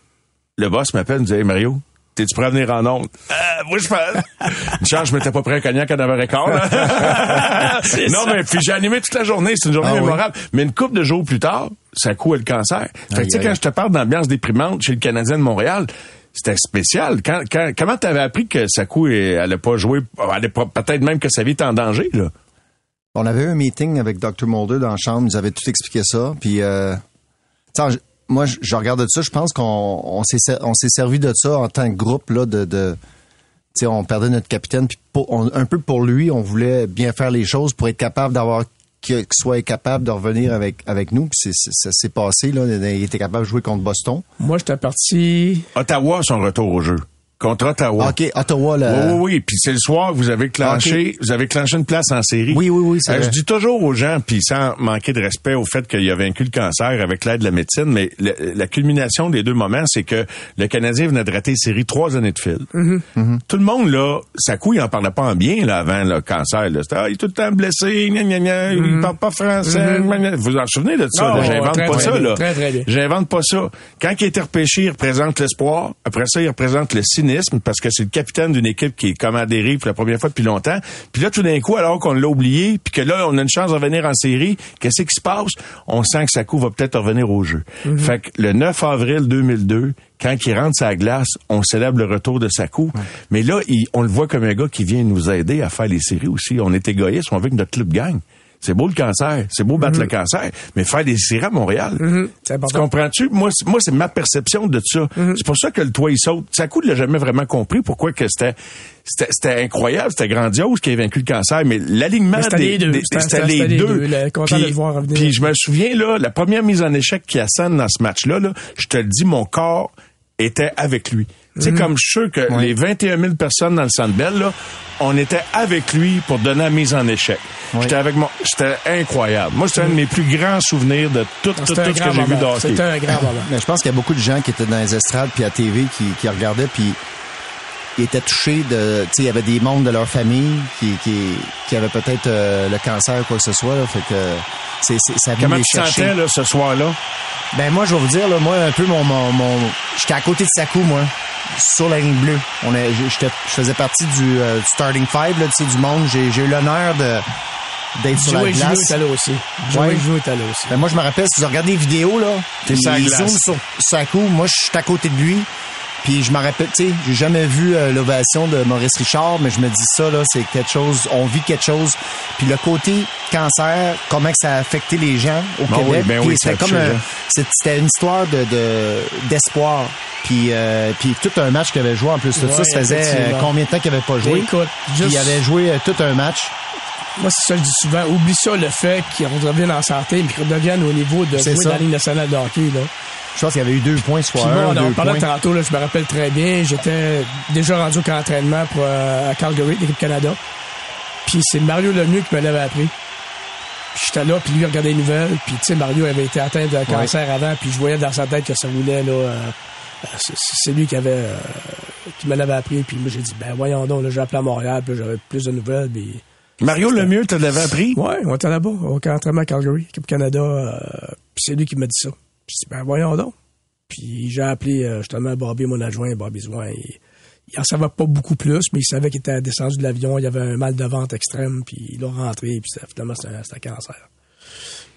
le boss m'appelle, me dit, hey, Mario, t'es-tu prêt à venir en onde? Euh, moi, je fais... Une chance, je m'étais pas prêt un cognac à 9h15. là. [LAUGHS] non, mais puis j'ai animé toute la journée. C'est une journée Ah oui? mémorable. Mais une couple de jours plus tard, ça coûte le cancer. Fait que, tu sais, quand je te parle d'ambiance déprimante chez le Canadien de Montréal, c'était spécial. Quand, quand, comment t'avais appris que Sakou elle allait pas jouer, elle allait pas- peut-être même que sa vie était en danger, là? On avait eu un meeting avec Dr. Mulder dans la chambre, il nous avait tout expliqué ça. Puis, euh, moi, je, regarde de ça, je pense qu'on on s'est ser- on s'est servi de ça en tant que groupe là, de, de on perdait notre capitaine, puis pour- on- un peu pour lui, on voulait bien faire les choses pour être capable d'avoir qu'il soit capable de revenir avec avec nous. Puis ça s'est passé là, il était capable de jouer contre Boston. Moi, j'étais parti. Ottawa, son retour au jeu. Contre Ottawa. Ok, Ottawa là. Oui, oui, oui. Puis c'est le soir que vous avez clenché, vous avez clenché une place en série. Oui, oui, oui, c'est Euh, je dis toujours aux gens, puis sans manquer de respect au fait qu'il a vaincu le cancer avec l'aide de la médecine, mais le- la culmination des deux moments, c'est que le Canadien venait de rater les séries trois années de fil. Mm-hmm. Tout le monde, là, sa couille, il en parlait pas en bien, là, avant le cancer. Là. C'était, ah, il est tout le temps blessé, gna, gna, gna, il parle pas français. gna, gna. Vous vous en souvenez de ça? Mm-hmm. Là? ouais, J'invente pas très ça, bien. là. Très, très bien. J'invente pas ça. Quand il a été repêché, il représente l'espoir. Après ça, il représente le cynisme parce que c'est le capitaine d'une équipe qui est comme à dérive pour la première fois depuis longtemps. Puis là, tout d'un coup, alors qu'on l'a oublié, puis que là, on a une chance de revenir en série, qu'est-ce qui se passe? On sent que Sakou va peut-être revenir au jeu. Fait que le 9 avril 2002, quand il rentre sa glace, on célèbre le retour de Sakou. Mais là, il- on le voit comme un gars qui vient nous aider à faire les séries aussi. On est égoïste, on veut que notre club gagne. C'est beau le cancer, c'est beau battre le cancer, mais faire des séries à Montréal, C'est tu comprends-tu? Moi, c'est- moi, c'est ma perception de ça. C'est pour ça que le toit, il saute. Sakou ne l'a jamais vraiment compris pourquoi que c'était, c'était, incroyable, c'était grandiose qu'il ait vaincu le cancer, mais l'alignement des, les deux. des- C'était- les les deux. content de Puis- le voir revenir. Puis je me souviens, là, la première mise en échec qui assène dans ce match-là, là, je te le dis, mon corps était avec lui. Tu sais, comme je suis sûr que les 21 000 personnes dans le Centre Bell, là, on était avec lui pour donner la mise en échec. J'étais avec mon, c'était incroyable. Moi, c'est un de mes plus grands souvenirs de tout, tout, C'était ce que j'ai vu d'hockey. C'était un grand moment. Mais je pense qu'il y a beaucoup de gens qui étaient dans les estrades puis à TV qui, qui regardaient puis ils étaient touchés de tu sais il y avait des membres de leur famille qui qui, qui avaient peut-être euh, le cancer ou quoi que ce soit là, fait que c'est c'est ça vient Comment les tu chercher. sentais, là, ce soir-là? Ben moi je vais vous dire là moi un peu mon mon, mon j'étais à côté de Sakou moi sur la ligne bleue. On je faisais partie du, euh, du starting five là tu sais du monde, j'ai j'ai eu l'honneur de d'être sur la glace. là aussi. Ouais. Jouot était là aussi. Ben moi, je me rappelle, si vous regardez les vidéos, là, T'es sur Sakou. Moi, je suis à côté de lui. Puis je me rappelle, tu sais, j'ai jamais vu euh, l'ovation de Maurice Richard, mais je me dis ça, là, c'est quelque chose, on vit quelque chose. Puis le côté cancer, comment que ça a affecté les gens au Ben Québec. oui, ben puis oui, c'était comme un- c'était une histoire de de- d'espoir. puis, euh, puis tout un match qu'il avait joué en plus de ça, Ouais, ça faisait euh, combien de temps qu'il avait pas joué? Écoute, Puis juste- il avait joué euh, tout un match. Moi, c'est ça que je dis souvent. Oublie ça, le fait qu'ils reviennent en santé, mais qu'ils redeviennent au niveau de C'est jouer ça. dans la Ligue nationale de hockey, là. Je pense qu'il y avait eu deux points soit moi, un, on en deux parlait points. tantôt, là, je me rappelle très bien. J'étais déjà rendu au camp d'entraînement pour, euh, à Calgary, l'équipe Canada. Puis c'est Mario Lemieux qui me l'avait appris. J'étais là, puis lui regardait les nouvelles. Puis tu sais, Mario avait été atteint d'un cancer avant, puis je voyais dans sa tête que ça voulait, là... euh, euh, c'est- lui qui avait euh, qui me l'avait appris puis moi j'ai dit ben voyons donc là j'ai appelé à Montréal puis j'avais plus de nouvelles puis Mario Lemieux, tu l'avais appris? Ouais, on était là-bas, au camp d'entraînement à Calgary, équipe Canada. euh, puis c'est lui qui m'a dit ça. Puis ben voyons donc. Puis j'ai appelé euh, justement Bobby, mon adjoint, Bobby Zouin. Il, en savait pas beaucoup plus, mais il savait qu'il était descendu de l'avion, il y avait un mal de ventre extrême, puis il a rentré, puis finalement c'était un, cancer.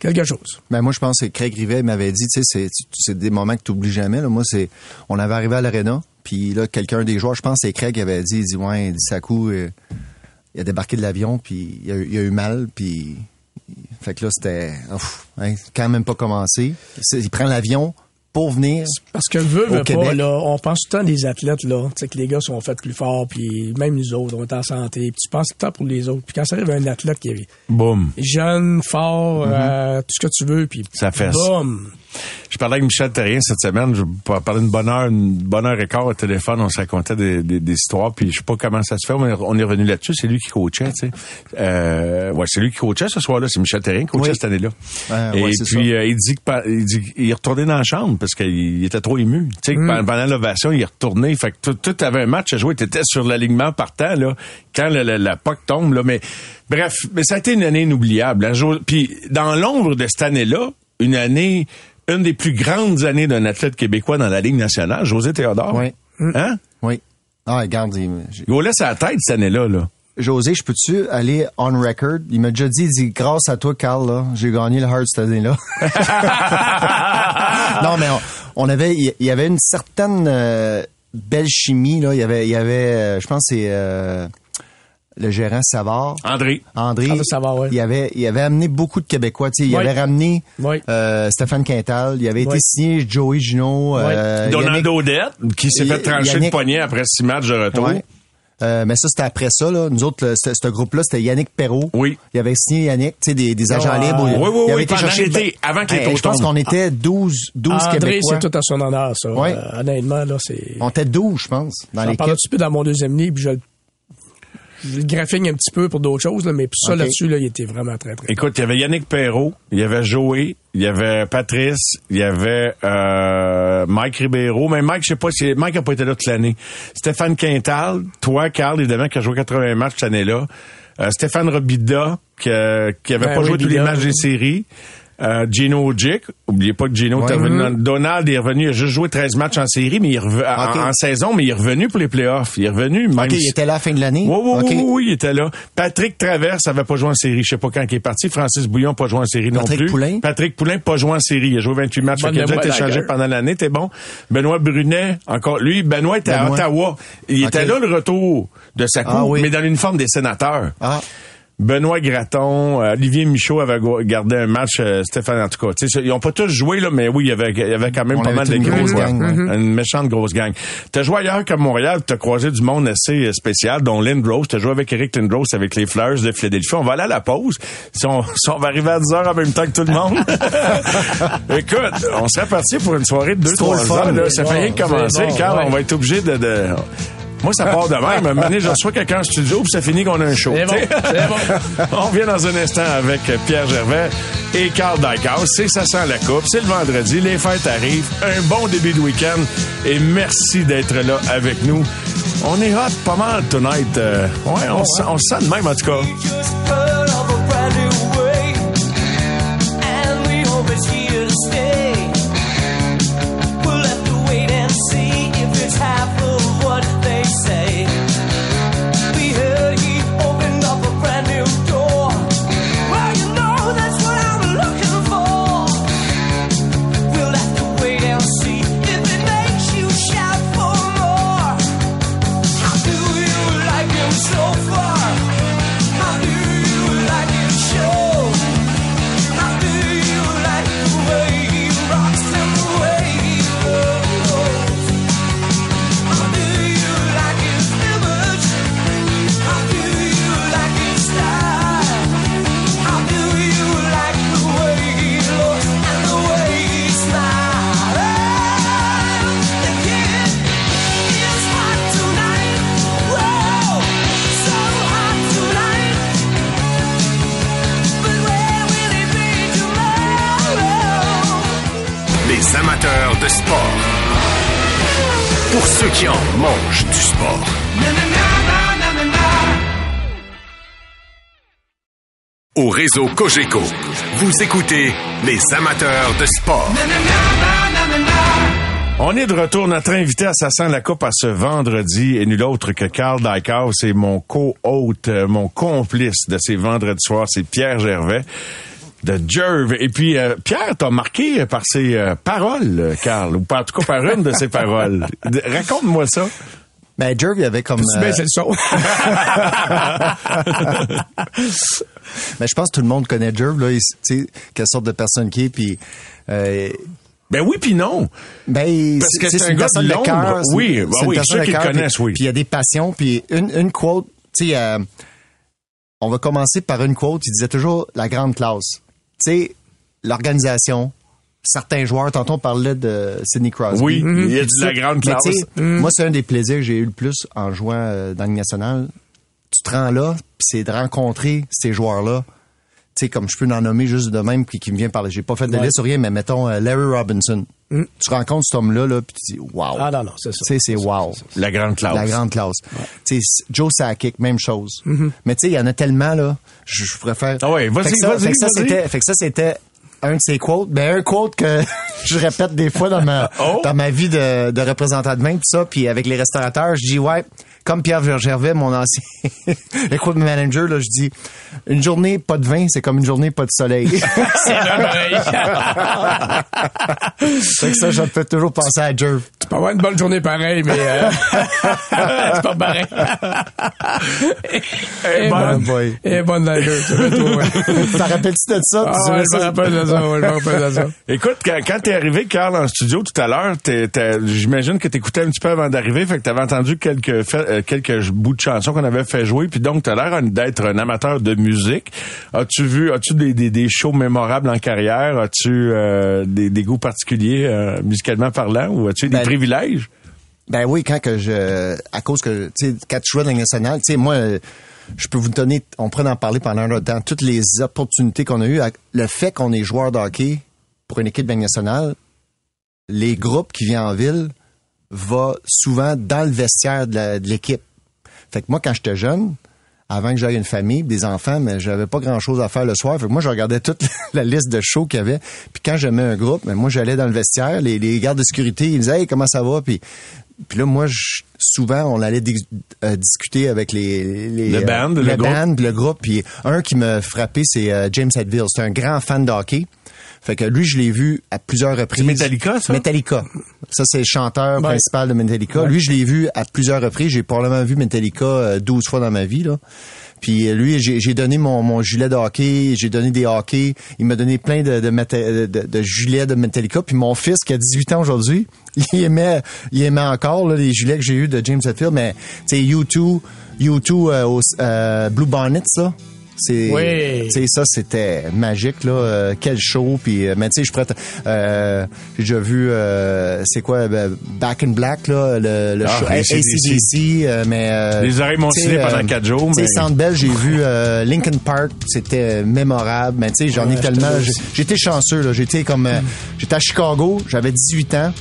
Quelque chose. Ben moi, je pense que Craig Rivet m'avait dit, tu sais, c'est- des moments que tu oublies jamais. Moi, c'est, on avait arrivé à l'aréna, puis là, quelqu'un des joueurs, je pense que c'est Craig qui avait dit, il dit, ouais, il dit, Sakou, euh, il a débarqué de l'avion, puis il a, il a eu mal, puis fait que là, c'était, hein, quand même pas commencé. Il prend l'avion pour venir. Parce que veut, Au veut pas, là, on pense tout le temps des athlètes, là, tu sais, que les gars sont faits plus forts, puis même nous autres, on est en santé, puis tu penses tout le temps pour les autres. Puis quand ça arrive à un athlète qui est Boum. jeune, fort, euh, tout ce que tu veux, puis Ça fesse. boum, Je parlais avec Michel Terrien cette semaine. Je parlais d'une bonne heure, une bonne heure et quart au téléphone. On se racontait des, des, des histoires. Puis je sais pas comment ça se fait. mais On est revenu là-dessus. C'est lui qui coachait, tu sais. Euh, ouais, c'est lui qui coachait ce soir-là. C'est Michel Terrien qui coachait Oui. cette année-là. Ouais, et ouais, puis ça. euh, il dit pa- il dit qu'il est retourné dans la chambre parce qu'il était trop ému. Tu sais, que pendant- l'ovation, il est retourné. Fait que tout, avait un match à jouer. T'étais sur l'alignement partant là quand le- le- la puck tombe là. Mais bref, mais ça a été une année inoubliable. hein. Puis dans l'ombre de cette année-là, une année une des plus grandes années d'un athlète québécois dans la Ligue nationale, José Théodore. Oui. Hein? Oui. Ah, regarde, il- laisse à la tête cette année-là. Là. José, je peux-tu aller on record? Il m'a déjà dit, il dit, grâce à toi, Carl, là, j'ai gagné le Hard cette année-là. [LAUGHS] non, mais on, on avait, il y avait une certaine euh, belle chimie, là. Il y avait, il y avait, euh, je pense, que c'est euh, le gérant Savard. André. André, André Savard, ouais. il avait, il avait amené beaucoup de Québécois. Tu sais, il Oui. avait ramené Oui. euh, Stéphane Quintal. Il avait été signé Joey Gino. euh, Donaldo Odette, qui s'est fait trancher le poignet après six matchs de retour. Euh, mais ça, c'était après ça. Là. Nous autres, ce, ce groupe-là, c'était Yannick Perrault. Oui. Il avait signé Yannick, tu sais, des, des agents Ah, libres. oui, Il oui, avait oui, été pendant chercher- l'été, avant que les Hey, taux Je pense qu'on était 12, 12 André, Québécois. c'est tout à son honneur, ça. Ouais. Euh, honnêtement, là, c'est. On était 12, je pense, dans J'en l'équipe. parle un petit peu dans mon deuxième livre, puis je, le- je le graphine un petit peu pour d'autres choses, là, mais pour ça, là-dessus, là, il était vraiment très, très. Écoute, il y avait Yannick Perrault, il y avait Joey, il y avait Patrice, il y avait euh, Mike Ribeiro. Mais Mike, je sais pas si Mike a pas été là toute l'année. Stéphane Quintal, toi, Carl, évidemment, qui a joué 80 matchs cette année-là. Euh, Stéphane Robida, qui, euh, qui avait Ben pas oui, joué tous les matchs des séries. Euh, Gino Jick, oubliez pas que Gino Ouais. est revenu. Mm-hmm. Donald est revenu, il a juste joué 13 matchs en série, mais il est reve- en- saison, mais il est revenu pour les playoffs. Il est revenu. Même OK, il était là à la fin de l'année? oui, oui, OK. oui, oui, il était là. Patrick Traverse avait pas joué en série. Je sais pas quand il est parti. Francis Bouillon pas joué en série non Patrick plus. Poulain? Patrick Poulain pas joué en série. Il a joué 28 matchs. Qu'il a déjà été changé d'ailleurs. pendant l'année. T'es bon. Benoît Brunet, encore. Lui, Benoît était à. Ottawa. Il était là le retour de sa coupe, Ah oui. mais dans l'uniforme des sénateurs. Ah, Benoît Graton, euh, Olivier Michaud avait gardé un match, euh, Stéphane en tout cas. Ils ont pas tous joué, là, mais oui, il y avait, il y avait quand même On pas mal de grosses grosse gangs. Une méchante grosse gang. T'as joué ailleurs qu'à Montréal, t'as croisé du monde assez euh, spécial, dont Lindros. T'as joué avec Eric Lindros avec les Flyers de Philadelphie. On va aller à la pause. Si on, si on va arriver à 10 heures en même temps que tout le monde. [LAUGHS] Écoute, on serait parti pour une soirée de 2 trop 3 le fun. heures. Là. Ça fait rien que commencer, bon, ouais. On va être obligé de... de... Moi, ça part de même. À un moment donné, je reçois quelqu'un en studio, puis ça finit qu'on a un show. C'est bon, bon. [LAUGHS] On revient dans un instant avec Pierre Gervais et Carl Dykhouse. C'est Ça sent la coupe. C'est le vendredi. Les fêtes arrivent. Un bon début de week-end. Et merci d'être là avec nous. On est hot pas mal tonight. Euh, ouais, on, on se sent de même en tout cas. Réseau Cogeco, vous écoutez les amateurs de sport. On est de retour. Notre invité à sent la coupe à ce vendredi est nul autre que Carl Dykhouse. C'est mon co-hôte, euh, mon complice de ces vendredis soirs. C'est Pierre Gervais de Jerv. Et puis, euh, Pierre, t'as marqué par ses euh, paroles, euh, Carl, ou pas, en tout cas par une de ses paroles. [LAUGHS] Raconte-moi ça. Ben, Jerv, il y avait comme... C'est euh, c'est le son. [LAUGHS] [LAUGHS] ben, je pense que tout le monde connaît Jerv, là. il- Tu sais, quelle sorte de personne qui est, puis... euh, Ben oui, puis non. Ben, Parce que c'est un une gars personne de l'ombre. Oui, c'est une oui, personne ceux qui le connaissent, puis- oui. Puis il y a des passions, puis une, une quote, tu sais, euh, on va commencer par une quote, il disait toujours la grande classe. Tu sais, l'organisation, certains joueurs, tantôt on parlait de Sidney Crosby. Oui, il y a de la grande Mais classe. sais, Moi, c'est un des plaisirs que j'ai eu le plus en jouant euh, dans le national. Tu te rends là, puis c'est de rencontrer ces joueurs-là. Tu sais, comme je peux en nommer juste de même, qui, qui me vient parler. J'ai pas fait de Ouais. liste ou rien, mais mettons euh, Larry Robinson. Tu rencontres cet homme-là, là, puis tu dis, wow. Ah non, non, c'est ça. Tu sais, c'est wow. La grande classe. La grande classe. Tu sais, Joe Sakic, même chose. Mm-hmm. Mais tu sais, il y en a tellement, là, je, je préfère... Ah ouais, vas-y, Fait que ça- vas-y, fait ça, vas-y. c'était- Fait que ça, c'était un de ses quotes. Ben, un quote que [LAUGHS] je répète des fois dans ma, [LAUGHS] Oh. dans ma vie de, de représentant de main, tout ça. Puis avec les restaurateurs, je dis, ouais, comme Pierre Gervais, mon ancien [LAUGHS] écoute manager, là, je dis, une journée pas de vin, c'est comme une journée pas de soleil. C'est que ça, je fais toujours penser à Jerv. Peux avoir une bonne journée pareil, mais euh, [LAUGHS] c'est pas pareil. Eh, Et bonne. bonne, boy. et bonne dans le jeu, tu ouais. [LAUGHS] T'en rappelles-tu de ça? Ah, ouais, je me ça? rappelle de ça, ouais, je me rappelle de ça. [LAUGHS] Écoute, quand, quand t'es arrivé, Carl, en studio tout à l'heure, j'imagine que t'écoutais un petit peu avant d'arriver, fait que t'avais entendu quelques euh, quelques bouts de chansons qu'on avait fait jouer, puis donc t'as l'air d'être un amateur de musique. As-tu vu, as-tu des, des, des shows mémorables en carrière? As-tu euh, des, des goûts particuliers euh, musicalement parlant, ou as-tu des Privilèges? Ben oui, quand que je, à cause que, tu sais, quand tu jouais dans nationale, tu sais, moi, je peux vous donner, on pourrait en parler pendant un temps, toutes les opportunités qu'on a eues, le fait qu'on est joueur de hockey pour une équipe de nationale, les groupes qui viennent en ville va souvent dans le vestiaire de l'équipe. Fait que moi, quand j'étais jeune, avant que j'aille une famille, des enfants, mais j'avais pas grand chose à faire le soir. Fait que moi, je regardais toute [LAUGHS] la liste de shows qu'il y avait. Puis quand j'aimais un groupe, mais moi, j'allais dans le vestiaire, les, les gardes de sécurité, ils disaient, hey, comment ça va? Puis, puis là, moi, je- souvent, on allait euh, discuter avec les, les Le euh, band, le le groupe. band, le groupe. Puis un qui me frappait, c'est euh, James Hetfield. C'est un grand fan de hockey. Fait que lui, je l'ai vu à plusieurs reprises. Metallica, ça? Metallica. Ça, c'est le chanteur principal de Metallica. Lui, je l'ai vu à plusieurs reprises. J'ai probablement vu Metallica euh, 12 fois dans ma vie, là. Puis euh, lui, j'ai j'ai donné mon, mon gilet de hockey, j'ai donné des hockey. Il m'a donné plein de, de, de, de gilets de Metallica. Puis mon fils, qui a 18 ans aujourd'hui, [LAUGHS] il aimait, il aimait encore là, les gilets que j'ai eu de James Hetfield. Mais tu sais, U2, U2 euh, au euh, Blue Bonnet, ça. C'est, Oui. tu sais, ça c'était magique là. Euh, quel show. Puis, euh, mais tu sais, je prête. Euh, j'ai déjà vu, euh, c'est quoi, Back in Black là, le, le Ah, show AC/DC. Mais Les oreilles m'ont tu scellé pendant quatre jours, tu sais, mais- Sandbell, j'ai vu Linkin Park, c'était mémorable. Mais tu sais, j'en ai Ouais, tellement. j'étais chanceux là. J'étais comme, j'étais à Chicago, j'avais 18 ans.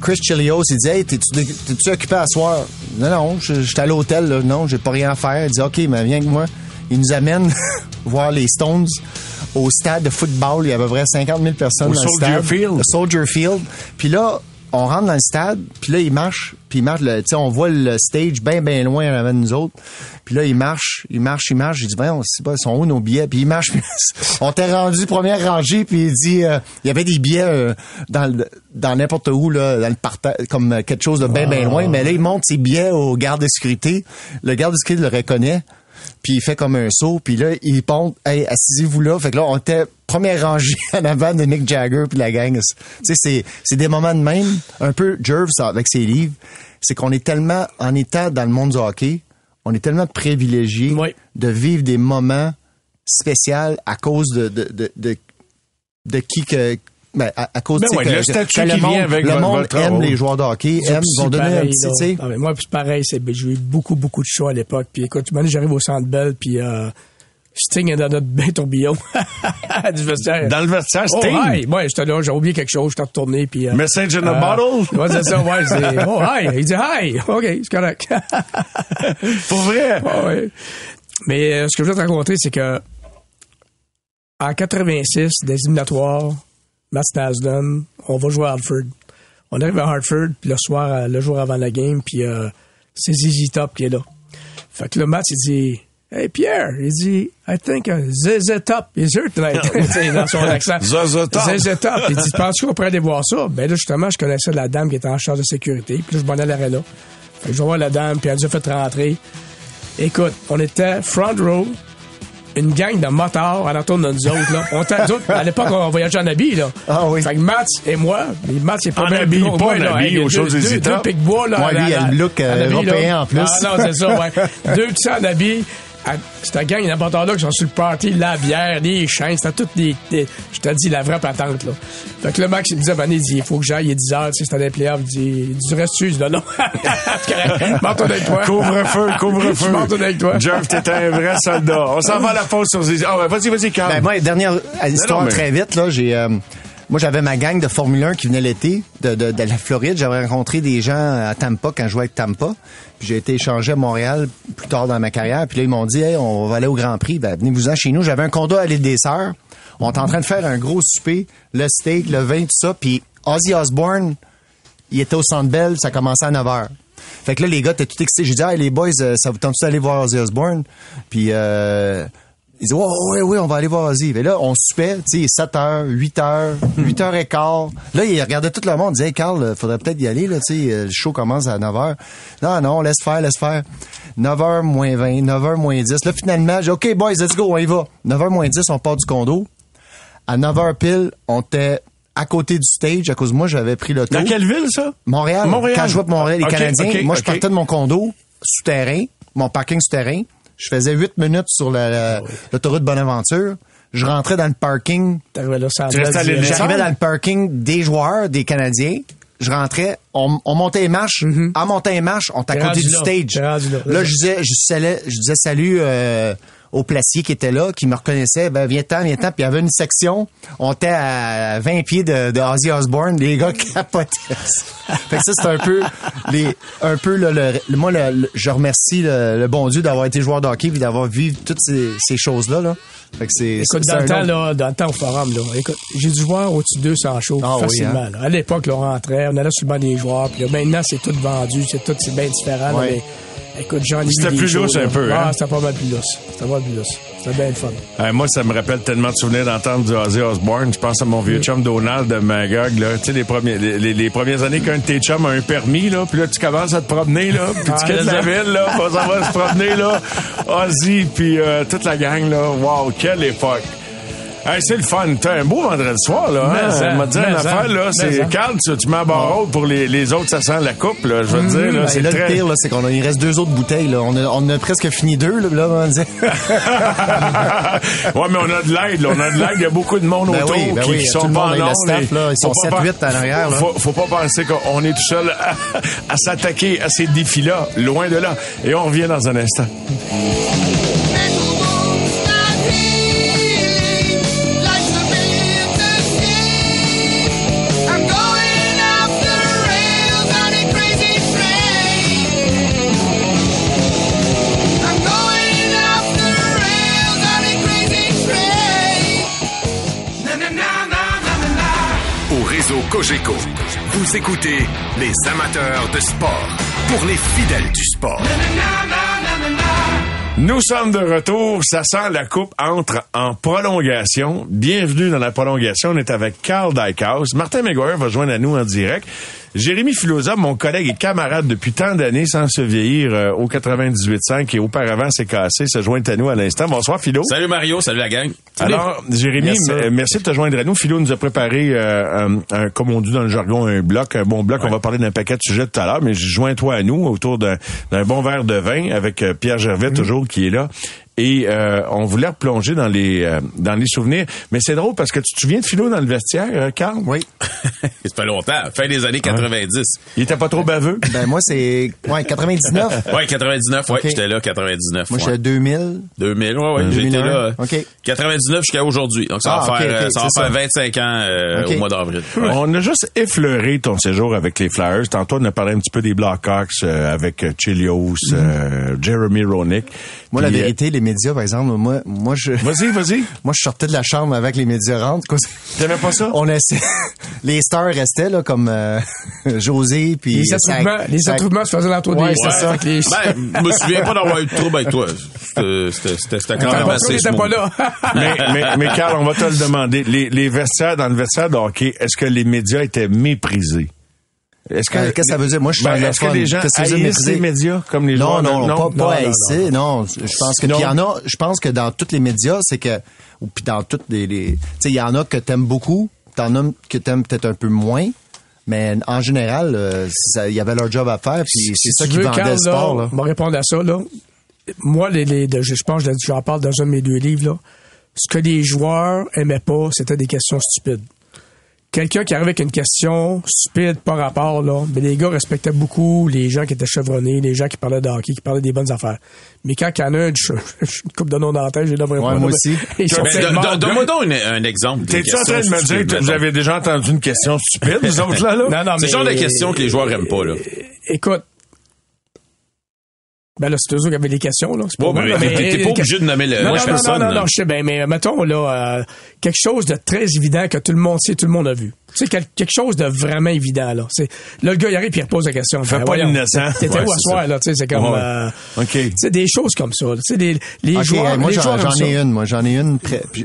Chris Chilios, il dit Hey, t'es-tu occupé à soir? Non, non, j'étais à l'hôtel, là. Non, j'ai pas rien à faire. Il dit OK, mais viens avec moi. Il nous amène [LAUGHS] voir les Stones au stade de football. Il y avait à peu près 50 000 personnes Au dans Soldier le stade. Field. Le Soldier Field. Puis là, on rentre dans le stade, puis là, il marche, puis il marche, le- tu sais, on voit le stage bien, bien loin en avant de nous autres. Puis là, il marche, il marche, il marche. J'ai dit, ben, on sait pas, ils sont où nos billets? Puis il marche, puis [LAUGHS] on t'est rendu première rangée, puis il dit, euh, il y avait des billets euh, dans dans n'importe où, là, dans le comme quelque chose de bien, bien loin. Mais là, il monte ses billets au garde de sécurité. Le garde de sécurité le reconnaît. Puis il fait comme un saut, puis là, il ponte, hey, assisez-vous là. Fait que là, on était première rangée [LAUGHS] en avant de Mick Jagger puis la gang. Tu sais, c'est, c'est des moments de même, un peu Jerv avec ses livres, c'est qu'on est tellement, en étant dans le monde du hockey, on est tellement privilégié Oui. de vivre des moments spéciaux à cause de, de, de, de, de qui que, ben, à, à cause Ben tu sais, ouais, que, le statut que le qui vient monde, avec le votre- monde votre aime rôle. les joueurs de hockey, aime, ils vont donner un petit, là. tu sais. Ah, mais moi, c'est pareil, c'est, ben, j'ai eu beaucoup, beaucoup de shows à l'époque. Puis écoute, maintenant, j'arrive au Centre Bell, puis euh, Sting est dans notre bain tourbillon [LAUGHS] du vestiaire. Dans le vestiaire, Oh, Sting? hi! Ouais, j'étais là, j'ai oublié quelque chose, j'étais retourné, puis... euh, Message in a euh, bottle? [LAUGHS] Ouais, c'est ça, ouais, c'est... Oh, hi! Il dit hi! OK, c'est correct. [LAUGHS] Pour vrai? Ouais. Mais euh, ce que je veux te raconter, c'est que en 86, des éliminatoires, Matt Nasdon, on va jouer à Hartford. On arrive à Hartford, puis le soir, euh, le jour avant la game, puis euh, c'est ZZ Top qui est là. Fait que le Matt, il dit Hey Pierre, il dit I think uh, ZZ Top is here tonight. [LAUGHS] Dans son accent. ZZ Top. ZZ Top. Il dit Penses-tu qu'on pourrait aller voir ça? Ben là, justement, je connaissais la dame qui était en charge de sécurité, puis là, je m'en allais là. Fait que je voir la dame, puis elle nous a fait rentrer. Écoute, on était front row, une gang de motards à l'entour de nous autres. Là. On était, nous autres, à l'époque, on voyageait en habit. Là. Ah oui. Fait que Matt et moi, mais Matt, c'est pas En bien habit, pas moi, en là, habit, aux choses deux, hésitables. deux pics bois, là. Ouais, lui, il a le look, euh, en habit, là. européen en plus. Ah, non, c'est ça, ouais. [LAUGHS] Deux petits en habit. À- C'était gang motards-là qui sont sur le party, la bière, les chaînes, c'était toutes des, des- je te dis, la vraie patente, là. Fait que le Max, il me disait, ben, il dit, il faut que j'aille, il est 10 heures, tu sais, c'était des playoffs, il dit, il dit, tu restes dessus, je dis, non, [LAUGHS] c'est correct, m'en tourne avec toi. Couvre-feu, couvre-feu. Je m'en tourne avec toi. Jeff, t'es un vrai soldat. On s'en va à la pause sur. Ah ouais, vas-y, vas-y, Carl. Ben, moi, dernière histoire non, mais- très vite, là, j'ai, euh, moi, j'avais ma gang de Formule 1 qui venait l'été de, de, de la Floride. J'avais rencontré des gens à Tampa quand je jouais avec Tampa. Puis j'ai été échangé à Montréal plus tard dans ma carrière. Puis là, ils m'ont dit, hey, on va aller au Grand Prix. Ben, venez-vous-en chez nous. J'avais un condo à l'île des Sœurs. On est en train de faire un gros souper, le steak, le vin, tout ça. Puis Ozzy Osbourne, il était au Centre Bell, ça commençait à 9 h. Fait que là, les gars étaient tout excités. J'ai dit, hey, les boys, euh, ça vous tente d'aller voir Ozzy Osbourne? Puis, euh, ils disaient, ouais, ouais, ouais, on va aller voir Ozzy. Et là, on soupait, tu sais, 7 heures, 8 heures, 8 heures et quart. Là, ils regardaient tout le monde, ils disaient, hey, Carl, faudrait peut-être y aller, là, tu sais, euh, le show commence à 9 heures. Non, non, laisse faire, laisse faire. 9 h moins 20, 9 h moins 10. Là, finalement, j'ai dit, OK, boys, let's go, on y va. 9 h moins 10, on part du condo. À 9 h pile, on était à côté du stage, à cause de moi, j'avais pris le Dans quelle ville, ça? Montréal. Montréal. Quand je pour Montréal, les Canadiens, moi, je partais de mon condo souterrain, mon parking souterrain. Je faisais 8 minutes sur la- la- l'autoroute Bonaventure. Je rentrais dans le parking. À? J'arrivais dans le parking des joueurs, des Canadiens. Je rentrais, on, on montait les marches. En montant les marches, on à côté rendu du là. stage. Là. Là, je disais, je, salais- je disais salut euh, au placier qui était là, qui me reconnaissait. Ben, viens-t'en, viens-t'en. Puis il y avait une section. On était à 20 pieds de, de Ozzy Osbourne. Les gars [LAUGHS] capotaient. fait que ça, c'est un peu, les, un peu, là, le, le- moi, le- le- je remercie le, le bon Dieu d'avoir été joueur de hockey puis d'avoir vécu toutes ces, ces choses-là, là. Fait que c'est, Écoute, dans le temps, là, dans le temps au forum, là, écoute, j'ai dû voir au-dessus de 200 shows Ah oui, facilement. hein? là. À l'époque, là, on rentrait, on allait sur le banc des joueurs, puis là, maintenant, c'est tout vendu, c'est tout, c'est bien différent. là, mais, écoute, j'en ai vu C'était plus lousse un peu, Ah, hein? c'était pas mal plus lousse. C'était pas mal plus lousse. C'était bien le fun. Euh, moi, ça me rappelle tellement de souvenirs d'entendre du Ozzy Osbourne. Je pense à mon vieux chum Donald de Magog, là. Tu sais, les, premiers, les, les- les premières années qu'un de tes chums a un permis, là, puis là, tu commences à te promener, là, puis tu Ah, quittes la ville, là, s'en va se promener, là. Ozzy, puis euh, toute la gang, là. Wow, quelle époque! Hey, c'est le fun. T'as un beau vendredi soir, là. Hein? ça, m'a dit une ça, affaire, là. C'est ça. calme, tu, tu mets à barreau pour les, les autres, ça sent la coupe, là. Je veux te dire, là. Ben, C'est là, très. le pire, là, c'est qu'on a, il reste deux autres bouteilles, là. On a, on a presque fini deux, là, là, on [LAUGHS] ouais, mais on a de l'aide, là. On a de l'aide. Il y a beaucoup de monde Ben autour oui, ben qui, oui, qui sont pas en ils sont faut pas 7-8 pen- en arrière, là. Faut, faut pas penser qu'on est tout seul à, à s'attaquer à ces défis-là. Loin de là. Et on revient dans un instant. Vous écoutez les amateurs de sport pour les fidèles du sport. Nous sommes de retour. Ça sent la coupe entre en prolongation. Bienvenue dans la prolongation. On est avec Carl Dykhouse. Martin McGuire va joindre à nous en direct. Jérémy Filosa, mon collègue et camarade depuis tant d'années sans se vieillir euh, au 98.5 et auparavant s'est cassé, se joint à nous à l'instant. Bonsoir Philo. Salut Mario, salut la gang. Alors, Jérémy, merci de te joindre à nous. Philo nous a préparé, euh, un, un- comme on dit dans le jargon, un bloc, un bon bloc. On va parler d'un paquet de sujets tout à l'heure, mais joins-toi à nous autour d'un d'un bon verre de vin avec euh, Pierre Gervais, toujours, qui est là. Et euh, on voulait replonger dans les euh, dans les souvenirs. Mais c'est drôle parce que tu te souviens de Philo dans le vestiaire, euh, Carl? Oui. [LAUGHS] Ça fait longtemps, fin des années 90. Il était pas trop baveux? [LAUGHS] Ben moi, c'est ouais, 99. [LAUGHS] Ouais, 99, ouais, j'étais là, 99. Moi, ouais. j'étais 2000. 2000, ouais, ouais, j'étais 2001. là. euh, OK. 99 jusqu'à aujourd'hui. Donc, ça va Ah, ok, faire, euh, ça va c'est faire ça. 25 ans euh, au mois d'avril. Ouais. On a juste effleuré ton séjour avec les Flyers. Tantôt, on a parlé un petit peu des Blackhawks euh, avec euh, Chilios, euh, Jeremy Roenick. Moi, la Puis, euh, vérité, les médias, par exemple, moi, moi, je, Vas-y, vas-y. [LAUGHS] moi, je sortais de la chambre avec les médias rentrent. quoi. T'aimais pas ça? On essaie, [LAUGHS] les stars restaient, là, comme, euh, [LAUGHS] José, puis... Les Sac- attroupements, les Sac- attroupements se faisaient l'entour Ouais, des c'est ça. avec les- Ben, je me souviens pas d'avoir eu de trouble avec toi. C'était- C'était c'était- c'était quand Attends, même pas assez pas là. mais, mais, mais Carl, on va te le demander. Les, les vestiaires, dans le vestiaire de hockey, est-ce que les médias étaient méprisés? Est-ce Euh, qu'est-ce que ça veut dire? Moi, je suis Ben. Est-ce que les gens que haïssent les médias comme les Non, joueurs? non, non, pas, pas non, non. Je pense que, Non. il y en a, je pense que dans tous les médias, c'est que, ou puis dans toutes les, les tu sais, il y en a que t'aimes beaucoup, t'en as que t'aimes peut-être un peu moins, mais en général, euh, il y avait leur job à faire, puis c'est ça qui vendait le sport, là, là. On va répondre à ça, là. Moi, les, je je pense que j'en parle dans un de mes deux livres, là. Ce que les joueurs aimaient pas, c'était des questions stupides. Quelqu'un qui arrivait avec une question stupide par rapport, là, mais les gars respectaient beaucoup les gens qui étaient chevronnés, les gens qui parlaient de hockey, qui parlaient des bonnes affaires. Mais quand il y en a un, je, je- une coupe de noms dans la tête, j'ai devrais Ouais, moi aussi. [LAUGHS] Ben, Donne-moi donc un, un exemple. T'es-tu en train de question me dire que vous avez déjà entendu une question stupide, vous autres, là, là? Non, non, C'est mais- le genre de questions que les joueurs aiment pas, là. Écoute. Ben là, c'est eux qui avaient des questions, là. C'est Ouais, moi, mais là, t'es- pas obligé de nommer le- non, la non, personne, Non, non, non, je sais bien, mais mettons, là, euh, quelque chose de très évident que tout le monde sait, tout le monde a vu. Tu sais, quel- quelque chose de vraiment évident, là. C'est, là, le gars, il arrive puis il repose la question. Fais Ben, pas voyons, l'innocent. T'étais Ouais, où à soir, là, tu sais, c'est comme, Ouais. euh, OK. tu sais, des choses comme ça. Tu sais, les, les joueurs, moi, j'en, ai une, moi, j'en ai une. près- puis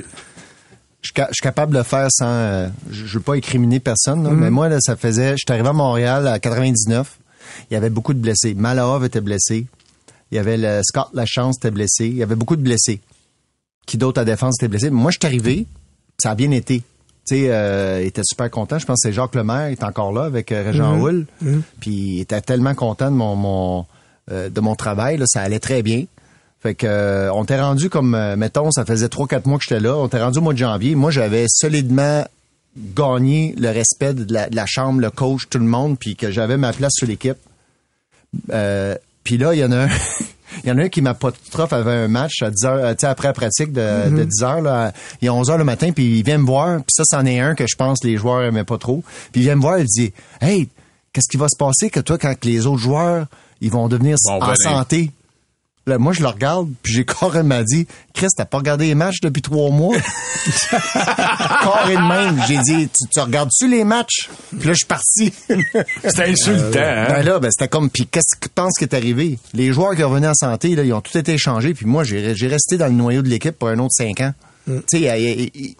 je, suis ca- je suis capable de le faire sans, euh, je, je veux pas incriminer personne, Mhm. mais moi, là, ça faisait, je suis arrivé à Montréal à 99. Il y avait beaucoup de blessés. Malahov était blessé. Il y avait le Scott Lachance était blessé. Il y avait beaucoup de blessés. Qui d'autre à défense était blessé? Moi, je suis arrivé. Ça a bien été. Tu sais, euh, il était super content. Je pense que c'est Jacques Lemaire, il est encore là avec euh, Régent Houle. Puis il était tellement content de mon, mon euh, de mon travail. Là, ça allait très bien. Fait que euh, on t'est rendu comme mettons, ça faisait trois quatre mois que j'étais là. On t'est rendu au mois de janvier. Moi, j'avais solidement gagné le respect de la, de la chambre, le coach, tout le monde, puis que j'avais ma place sur l'équipe. Euh, puis là, il y en a un. [LAUGHS] Il y en a un qui m'a pas trop avait un match à 10 heures, euh, tu sais, après la pratique de, de 10 heures, là. Il est 11 heures le matin, puis il vient me voir, puis ça, c'en est un que je pense les joueurs aimaient pas trop. Puis il vient me voir, il dit, hey, qu'est-ce qui va se passer que toi, quand les autres joueurs, ils vont devenir en venir. santé? Là, moi, je le regarde, puis j'ai [LAUGHS] carrément dit, Chris, t'as pas regardé les matchs depuis trois mois? [LAUGHS] carrément même. J'ai dit, tu, tu regardes-tu les matchs? Puis là, je suis parti. [LAUGHS] C'était insultant, hein? Ben là, ben c'était comme, puis qu'est-ce que tu penses qui est arrivé? Les joueurs qui revenaient en santé, là, ils ont tout été échangés, puis moi, j'ai j'ai resté dans le noyau de l'équipe pour un autre cinq ans. Mm. Tu sais, il- il- il-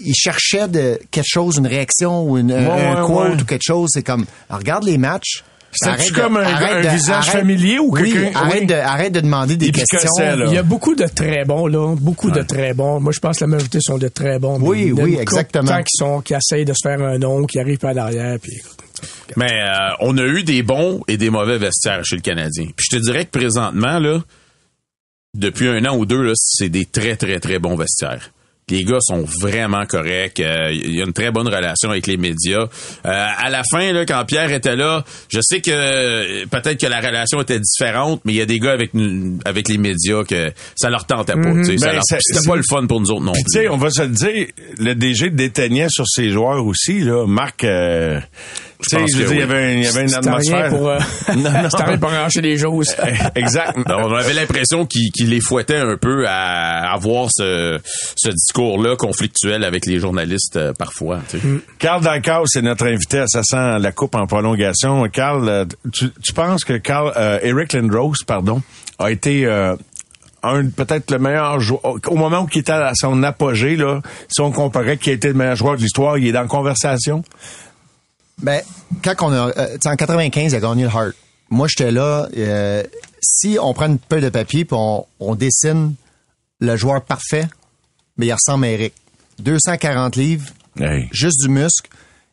ils cherchaient de quelque chose, une réaction ou une, un- Ouais, un ouais, quote ouais. ou quelque chose. C'est comme, regarde les matchs. De- comme un- arrête un de- visage arrête- familier ou oui, quelqu'un- Arrête, oui. de, arrête de demander des Il questions. là. Il y a beaucoup de très bons, là. Beaucoup de très bons. Moi, je pense que la majorité sont de très bons. Oui, oui, couple exactement. Tant qu'ils sont, qui essayent de se faire un nom, qui arrivent par derrière, puis écoute. Mais euh, on a eu des bons et des mauvais vestiaires chez le Canadien. Puis je te dirais que présentement, là, depuis un an ou deux, là, c'est des très, très, très bons vestiaires. Les gars sont vraiment corrects. euh, Il y a une très bonne relation avec les médias. Euh, à la fin, là, quand Pierre était là, je sais que euh, peut-être que la relation était différente, mais il y a des gars avec nous- avec les médias que ça leur tentait pas. Ben, leur- c'est- C'était pas le fun pour nous autres non Puis, plus. on va se le dire, le DG déteignait sur ses joueurs aussi, là. Marc, euh, tu sais, pense je que dire, il y oui. avait, un- il y avait une rien atmosphère. pour, euh, [LAUGHS] non, non. c'était rien pour arracher les choses. [LAUGHS] exact. Ben, on avait l'impression qu'il qu'il les fouettait un peu à avoir ce, ce discours-là conflictuel avec les journalistes euh, parfois. tu sais. Carl Dacaus c'est notre invité à Ça sent la coupe en prolongation. Carl, euh, tu, tu penses que Carl, euh, Eric Lindros, pardon, a été euh, un peut-être le meilleur joueur au moment où il était à son apogée là, si on comparait qui a été le meilleur joueur de l'histoire, il est dans la conversation? Ben, quand on a, euh, en 95, il a gagné le Hart. Moi, j'étais là. euh, si on prend une feuille de papier puis on, on dessine le joueur parfait, mais il ressemble à Eric. 240 livres, Hey. juste du muscle.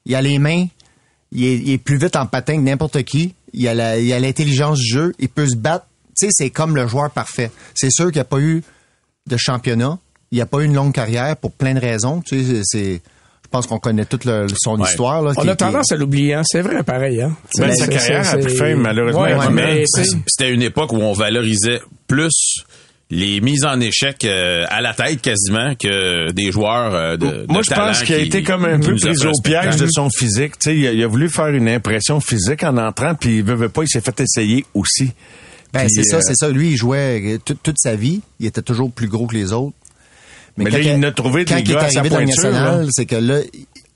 Il a les mains. Il est, il est plus vite en patin que n'importe qui. Il a l'intelligence du jeu. Il peut se battre. Tu sais, c'est comme le joueur parfait. C'est sûr qu'il n'y a pas eu de championnat. Il n'y a pas eu une longue carrière pour plein de raisons. Tu sais, c'est- pense qu'on connaît toute le- son Ouais. histoire. Là, On a qui- tendance à l'oublier, hein. C'est vrai, pareil, hein. Ben, C'est- sa c'est- carrière a pris fin, malheureusement. Ouais, Ouais, mais C'était une époque où on valorisait plus les mises en échec euh, à la tête quasiment que des joueurs euh, de, Moi, de je pense qu'il a été comme un peu pris au piège de son physique. Tu sais, il, a, il a voulu faire une impression physique en entrant, puis il veut, veut pas, il s'est fait essayer aussi. Ben, c'est ça, euh, c'est ça. Lui, il jouait euh, toute- toute sa vie. Il était toujours plus gros que les autres. Mais quand là, il a trouvé quand des il est gars à sa pointure, c'est que là,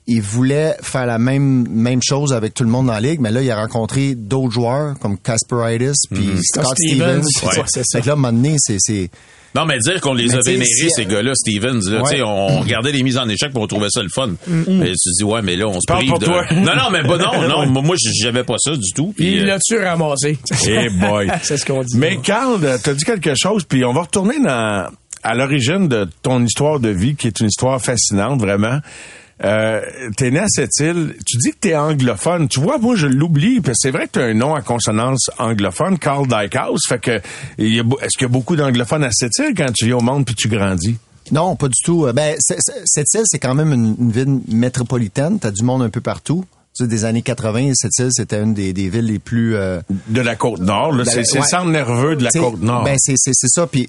il voulait faire la même même chose avec tout le monde dans la ligue, mais là, il a rencontré d'autres joueurs comme Casperitis puis Scott Scott Stevens. Stevens, ouais, c'est ça. Fait que là, à un moment donné, c'est c'est Non, mais dire qu'on les Mais a tu vénérés, si- ces gars-là, Stevens, là, Ouais. tu on regardait les mises en échec pour on trouvait ça le fun. Mais tu te dis, ouais, mais là, on se Parle prive de... toi. Non, non, mais bah, non, non, [LAUGHS] moi, j'avais pas ça du tout. Puis, Il euh, l'a-tu ramassé? Eh boy. [LAUGHS] c'est ce qu'on dit. Mais Carl, t'as dit quelque chose, puis on va retourner dans, à l'origine de ton histoire de vie, qui est une histoire fascinante, vraiment. Euh, t'es né à cette île. Tu dis que t'es anglophone. Tu vois, moi, je l'oublie, parce que c'est vrai que t'as un nom à consonance anglophone, Carl Dykehouse. Fait que, y a est-ce qu'il y a beaucoup d'anglophones à cette île quand tu viens au monde puis tu grandis? Non, pas du tout. Euh, Ben, c'est- c'est- cette île, c'est quand même une, une ville métropolitaine. T'as du monde un peu partout. Tu sais, des années 80, cette île, c'était une des, des villes les plus... euh, De la côte nord, là. Ben, C'est c'est ouais. le centre nerveux de la T'sais, côte nord. Ben, c'est, c'est, c'est ça. Puis,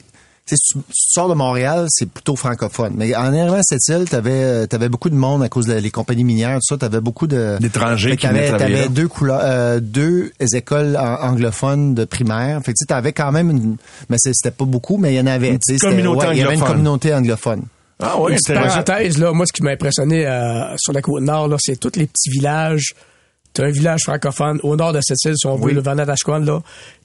si tu, si tu sors de Montréal, c'est plutôt francophone. Mais en arrivant à cette île, t'avais, euh, t'avais beaucoup de monde à cause des compagnies minières, tout ça. T'avais beaucoup de... D'étrangers qui t'avais, venaient travailler t'avais là. deux couleurs, euh, deux écoles an- anglophones de primaire. Fait que tu sais, t'avais quand même une, mais c'était pas beaucoup, mais il y en avait. Une tu sais, petite c'était- communauté ouais, Il y avait une anglophone. communauté anglophone. ah oui, Une parenthèse, là, moi, ce qui m'a impressionné euh, sur la côte nord, là, c'est tous les petits villages. T'as un village francophone au nord de cette île, si on veut, le Vanatashquan, là.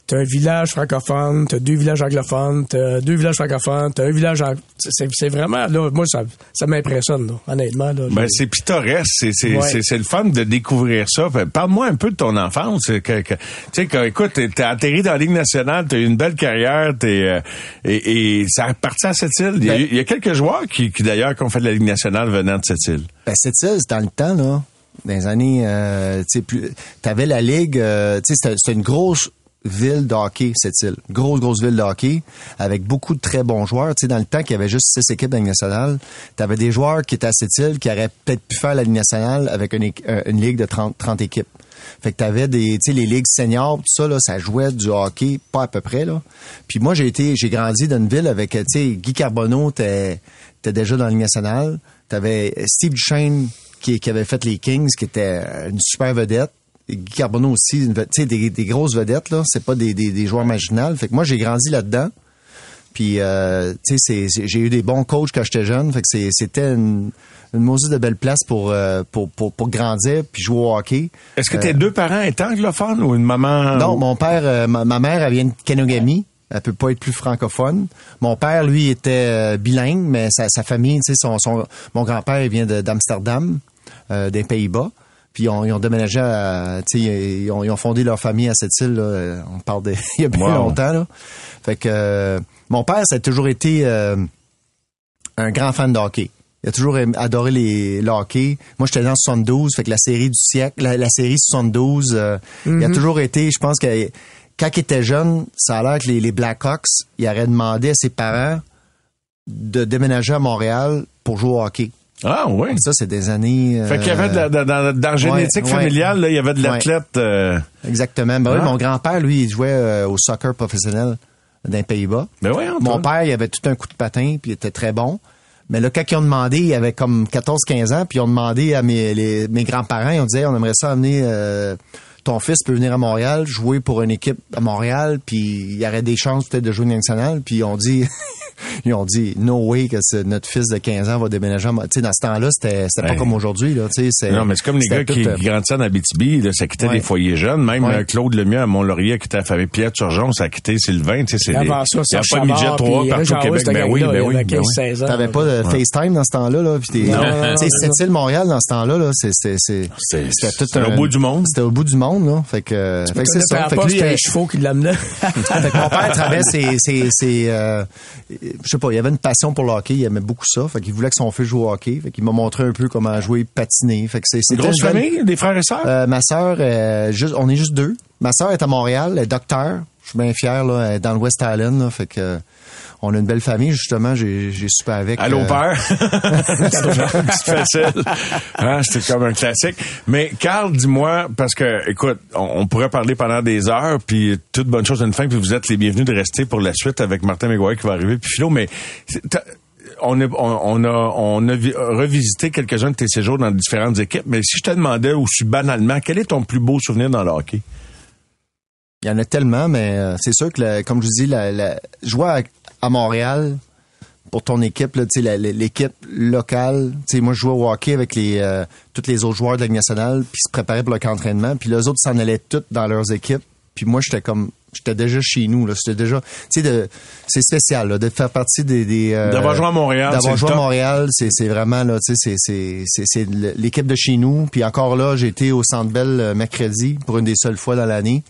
T'as un village francophone, t'as deux villages anglophones, t'as deux villages francophones, t'as un village... ang- C'est c'est vraiment, là, moi, ça, ça m'impressionne, là, honnêtement. Là, Ben, c'est pittoresque, c'est c'est Ouais. c'est c'est le fun de découvrir ça. Parle-moi un peu de ton enfance. Que, que- tu sais, que, écoute, t'es atterri dans la Ligue nationale, t'as eu une belle carrière, t'es euh, et, et ça a parti à cette île. Il y a, Ben- il y a quelques joueurs qui, qui d'ailleurs qui ont fait de la Ligue nationale venant de cette île. Ben, cette île, c'est dans le temps, là, dans les années, euh, tu sais, plus, t'avais la ligue, euh, tu sais, c'était, c'était une grosse ville de hockey, cette île. Grosse, grosse ville de hockey, avec beaucoup de très bons joueurs. Tu sais, dans le temps qu'il y avait juste six équipes dans la Ligue nationale, t'avais des joueurs qui étaient à cette île qui auraient peut-être pu faire la Ligue nationale avec une, euh, une ligue de 30, 30 équipes. Fait que t'avais des, tu sais, les ligues seniors, tout ça, là, ça jouait du hockey, pas à peu près, là. Puis moi, j'ai été, j'ai grandi dans une ville avec, tu sais, Guy Carbonneau, t'es, t'es déjà dans la Ligue nationale. T'avais Steve Duchesne, qui, qui avait fait les Kings, qui était une super vedette. Guy Carbonneau aussi, tu sais, des, des grosses vedettes, là. C'est pas des, des, des joueurs marginales. Fait que moi, j'ai grandi là-dedans. Puis, euh, tu sais, j'ai eu des bons coachs quand j'étais jeune. Fait que c'est- c'était une, une de belle place pour, euh, pour, pour, pour grandir puis jouer au hockey. Est-ce que tes deux parents étaient anglophones ou une maman? Non, mon père, euh, ma, ma mère, elle vient de Kenogami. Elle peut pas être plus francophone. Mon père, lui, était euh, bilingue, mais sa, sa famille, tu sais, son, son, mon grand-père, il vient d'Amsterdam, euh, des Pays-Bas. Puis ils ont, ils ont déménagé à, tu sais, ils ont, ils ont fondé leur famille à cette île. Là. On parle de, [LAUGHS] il y a bien Wow. longtemps. Là. Fait que euh, mon père, ça a toujours été euh, un grand fan de hockey. Il a toujours adoré les, le hockey. Moi, j'étais dans 72, fait que la série du siècle, la, la série 72, euh, il a toujours été, je pense que quand il était jeune, ça a l'air que les, les Blackhawks, il aurait demandé à ses parents de déménager à Montréal pour jouer au hockey. Ah oui. Ça, c'est des années... euh, Fait qu'il y avait de la, de- dans, dans la génétique ouais. familiale, là, il y avait de l'athlète. euh, Exactement. Ben oui, Ah. mon grand-père, lui, il jouait euh, au soccer professionnel les Pays-Bas. Ben oui, Mon père, il avait tout un coup de patin, puis il était très bon. Mais là, quand ils ont demandé, il avait comme 14-15 ans, puis ils ont demandé à mes, les- mes grands-parents, ils ont dit, on aimerait ça amener euh, ton fils peut venir à Montréal, jouer pour une équipe à Montréal, puis il y aurait des chances peut-être de jouer une nationale. Puis ils ont dit, [LAUGHS] ils ont dit, no way que notre fils de 15 ans va déménager. à Mo- Tu sais, dans ce temps-là, c'était Ouais. pas comme aujourd'hui. Là, tu sais, c'est- Non, mais c'est comme les gars qui, euh, grandissaient en Abitibi, là, ça quittait Ouais. des foyers jeunes. Même Ouais. euh, Claude Lemieux à Mont-Laurier, qui était avec Pierre Turgeon, ça a quitté Sylvain. Tu sais, c'est des- Avant ça, il y a pas de midget Savard, 3 puis partout au Québec. Ben oui, ben oui, avait ben oui. 15-16 ans. T'avais pas de FaceTime dans ce temps-là, là. Puis t'es- tu sais, Montréal dans ce temps-là, là, c'est, c'était tout c'était un- au bout du monde. C'était au bout du monde, là. Fait que, fait que c'est ça. Fait que lui, c'était euh, un chevaux qui l'amenait. [LAUGHS] fait que mon père travaillait ses, ses, ses, euh, je sais pas, il avait une passion pour le hockey, il aimait beaucoup ça. Fait qu'il voulait que son fils joue au hockey. Fait qu'il m'a montré un peu comment jouer, patiner. Fait que c'est, c'était grosse famille, des frères et sœurs? Euh, ma sœur, euh, juste, on est juste deux. Ma sœur est à Montréal, elle est docteur. suis bien fier, là, elle est dans le West Island, là, fait que euh, on a une belle famille, justement, j'ai j'ai super avec. Allô, euh, père? [LAUGHS] C'est facile. Hein, C'était comme un classique. Mais Carl, dis-moi, parce que, écoute, on, on pourrait parler pendant des heures, puis toute bonne chose à une fin, puis vous êtes les bienvenus de rester pour la suite avec Martin McGuire qui va arriver, puis Philo, mais on, est- on, on a, on a vi- revisité quelques-uns de tes séjours dans différentes équipes, mais si je te demandais aussi banalement, quel est ton plus beau souvenir dans le hockey? Il y en a tellement, mais euh, c'est sûr que, la- comme je vous dis, la, la, jouer à, à Montréal pour ton équipe, l'équipe locale. tu sais, Moi, je jouais au hockey avec les euh, tous les autres joueurs de la Ligue nationale, puis se préparaient pour le camp d'entraînement. Puis les autres s'en allaient toutes dans leurs équipes. Puis moi, j'étais comme... J'étais déjà chez nous. là. C'était déjà... Tu sais, c'est spécial là, de faire partie des... des euh, D'avoir joué à Montréal, D'avoir joué à. Montréal, c'est c'est vraiment... là, tu sais, c'est- c'est c'est- c'est l'équipe de chez nous. Puis encore là, j'ai été au Centre Bell euh, mercredi pour une des seules fois dans l'année.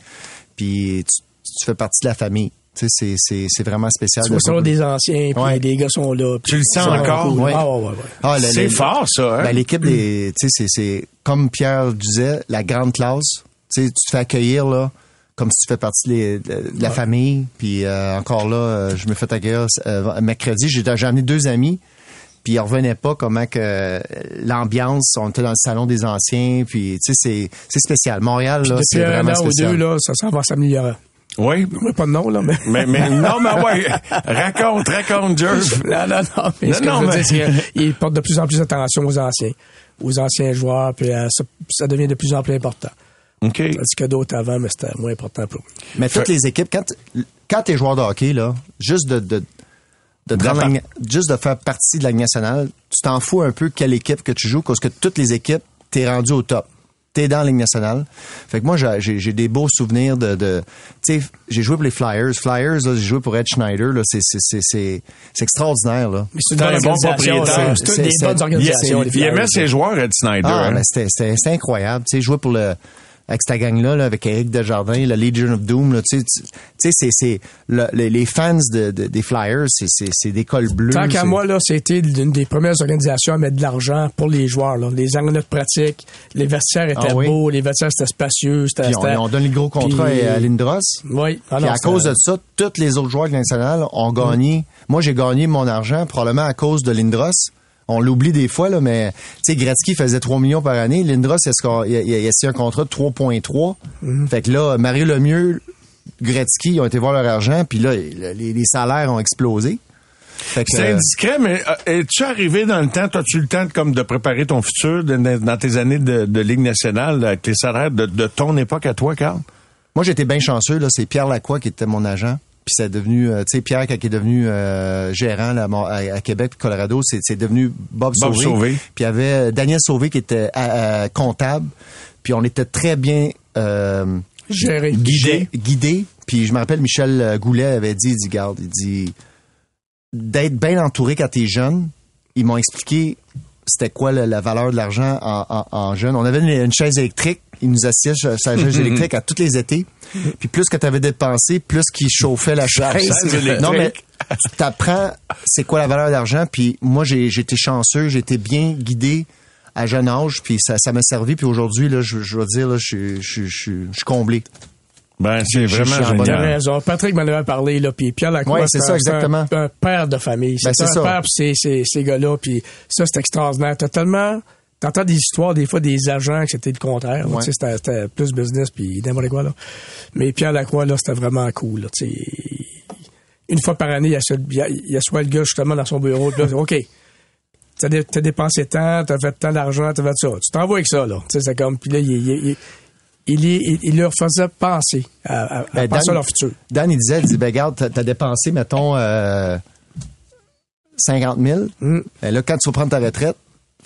Puis tu, tu fais partie de la famille. C'est- c'est c'est vraiment spécial. Tu de vois ça voir- des anciens, puis Ouais. les gars sont là. Tu le sens vraiment encore? cool. Ouais. Ah, ouais, ouais, ouais. Ah, le- C'est le- fort, ça, hein? Ben, l'équipe des, tu sais, c'est, c'est, comme Pierre disait, la grande classe. Tu te fais accueillir, là, comme si tu fais partie de, la famille. Puis, euh, encore là, euh, je me fais accueillir euh, mercredi. J'ai, j'ai amené deux amis. Puis ils revenaient pas comment que l'ambiance, on était dans le salon des anciens, puis tu sais c'est c'est spécial. Montréal là, c'est Depuis un vraiment an ou deux, là, ça s'en va s'améliorer. Oui. Pas de nom, là, mais... Mais, mais, non, mais ouais. Raconte, raconte, Jeff. Non, non, non. Mais Non, ce que non, je veux mais- dire, c'est qu'ils portent de plus en plus attention aux anciens, aux anciens joueurs, puis euh, ça, ça devient de plus en plus important. OK. Tandis que d'autres avant, mais c'était moins important pour eux. Mais toutes les équipes, quand, quand t'es joueur de hockey, là, juste de, la- juste de faire partie de la Ligue nationale, tu t'en fous un peu quelle équipe que tu joues, parce que toutes les équipes, t'es rendu au top. T'es dans la Ligue nationale. Fait que moi, j'ai- j'ai j'ai des beaux souvenirs de... de tu sais, j'ai joué pour les Flyers. Flyers, là, j'ai joué pour Ed Schneider. là, C'est c'est- c'est- c'est- c'est extraordinaire, là. Mais c'est une C'est bonne un bon organisation. propriétaire. C'est des bonnes il- organisations. les Il aimait ses joueurs, Ed Snyder. Ah, hein? mais c'était- c'était c'était incroyable. Tu sais, jouer pour le avec cette gang-là, là, avec Eric Desjardins, la Legion of Doom, tu sais, c'est, c'est le- les, les fans de, de- des Flyers, c'est, des cols bleus. Tant qu'à moi, là, c'était l'une des premières organisations à mettre de l'argent pour les joueurs. Là. Les arénas de pratique, les vestiaires étaient Ah oui? beaux, les vestiaires étaient spacieux. C'était, on, on donne le gros contrat Puis- à Lindros. Oui. Ah Puis à cause de ça, tous les autres joueurs de la nationale ont gagné. Moi, j'ai gagné mon argent probablement à cause de Lindros. On l'oublie des fois, là, mais tu sais, Gretzky faisait 3 millions par année. Lindros, il a, score- il a, il il un contrat de 3,3. Fait que là, Mario Lemieux, Gretzky, ils ont été voir leur argent, puis là, les, les salaires ont explosé. C'est euh, indiscret, mais euh, es-tu arrivé dans le temps, as-tu le temps de, comme de préparer ton futur de- de- dans tes années de, de Ligue nationale avec tes salaires de, de ton époque à toi, Carl? Moi, j'étais bien chanceux. Là, c'est Pierre Lacroix qui était mon agent. Puis c'est devenu, euh, tu sais, Pierre quand il est devenu euh, gérant là, à à, Québec, puis Colorado, c'est, devenu Bob, Bob Sauvé. Sauvé. Puis il y avait Daniel Sauvé qui était euh, euh, comptable. Puis on était très bien euh, Géré. guidé, guidé. Puis je me rappelle, Michel euh, Goulet avait dit, il dit, garde, il dit, d'être bien entouré quand t'es jeune. Ils m'ont expliqué c'était quoi la, la valeur de l'argent en, en- en jeune. On avait une, une chaise électrique. Ils nous sur sa chaise [LAUGHS] électrique à tous les étés. Puis plus que tu avais dépensé, plus qu'ils chauffaient la chaise. Non, mais tu t'apprends c'est quoi la valeur d'argent. Puis moi, j'ai été chanceux. J'ai été bien guidé à jeune âge. Puis ça ça m'a servi. Puis aujourd'hui, là, je, je dois dire, là, je, suis- je, suis- je, suis- je suis comblé. Ben, c'est vraiment génial. raison. Patrick m'en avait parlé, là, puis Pierre Lacroix, Ouais, c'est ça, exactement. Un, un père de famille. Ben, c'est un ça. père pour ces, ces, ces gars-là, puis ça, c'est extraordinaire. T'as tellement... T'entends des histoires, des fois, des agents que c'était le contraire. Ouais. Tu sais, C'était c'était plus business, puis n'importe quoi, là. Mais Pierre Lacroix, là, c'était vraiment cool, là, tu sais. Une fois par année, il y a, ce- il y a, il y a soit le gars, justement, dans son bureau, puis là, [LAUGHS] OK, t'as dé- t'as dépensé tant, t'as fait tant d'argent, t'as fait ça. Tu t'en vas avec ça, là. Tu sais, c'est comme... Puis là, il, il, il, il, leur faisait penser à, à, Ben, penser Dan- à leur futur. Dan, il disait, il dit, ben, regarde, t'as, dépensé, mettons, euh, 50 000. Mm. Ben là, quand tu vas prendre ta retraite,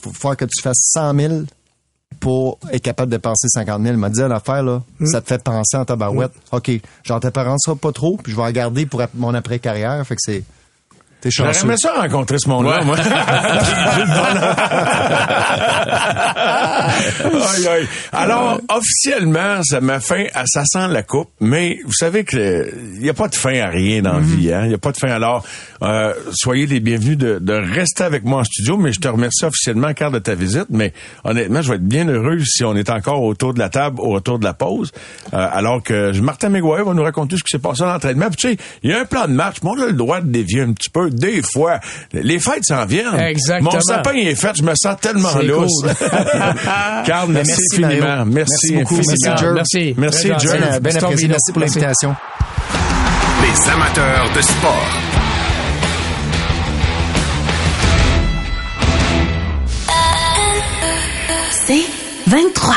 faut falloir que tu fasses 100 000 pour être capable de dépenser 50 000. Il m'a dit une affaire, là, Mm. ça te fait penser en tabarouette. OK, genre, tes parents pas trop, puis je vais en garder pour mon après-carrière. Fait que c'est, T'es J'aurais chanceux. aimé ça rencontrer ce monde-là, Ouais. moi. [LAUGHS] Aïe, aïe. Alors, officiellement, ça m'a fin à ça sent la coupe, mais vous savez que il n'y a pas de fin à rien dans la vie, hein. Il n'y a pas de fin. Alors, euh, soyez les bienvenus de, de rester avec moi en studio, mais je te remercie officiellement, Carl, de ta visite, mais honnêtement, je vais être bien heureux si on est encore autour de la table au retour de la pause, Euh, alors que Martin Mégoyer va nous raconter ce qui s'est passé à l'entraînement. Puis tu sais, il y a un plan de match, mais on a le droit de dévier un petit peu, des fois. Les fêtes s'en viennent. Exactement. Mon sapin est fait, je me sens tellement lousse. cool. [LAUGHS] Carl, Ben, merci, merci, infiniment. Mario. Merci, Merci beaucoup. infiniment. Merci, Jerv. Merci. Merci. Ben, ben apprécié. Merci pour l'invitation. Les amateurs de sport. C'est 23.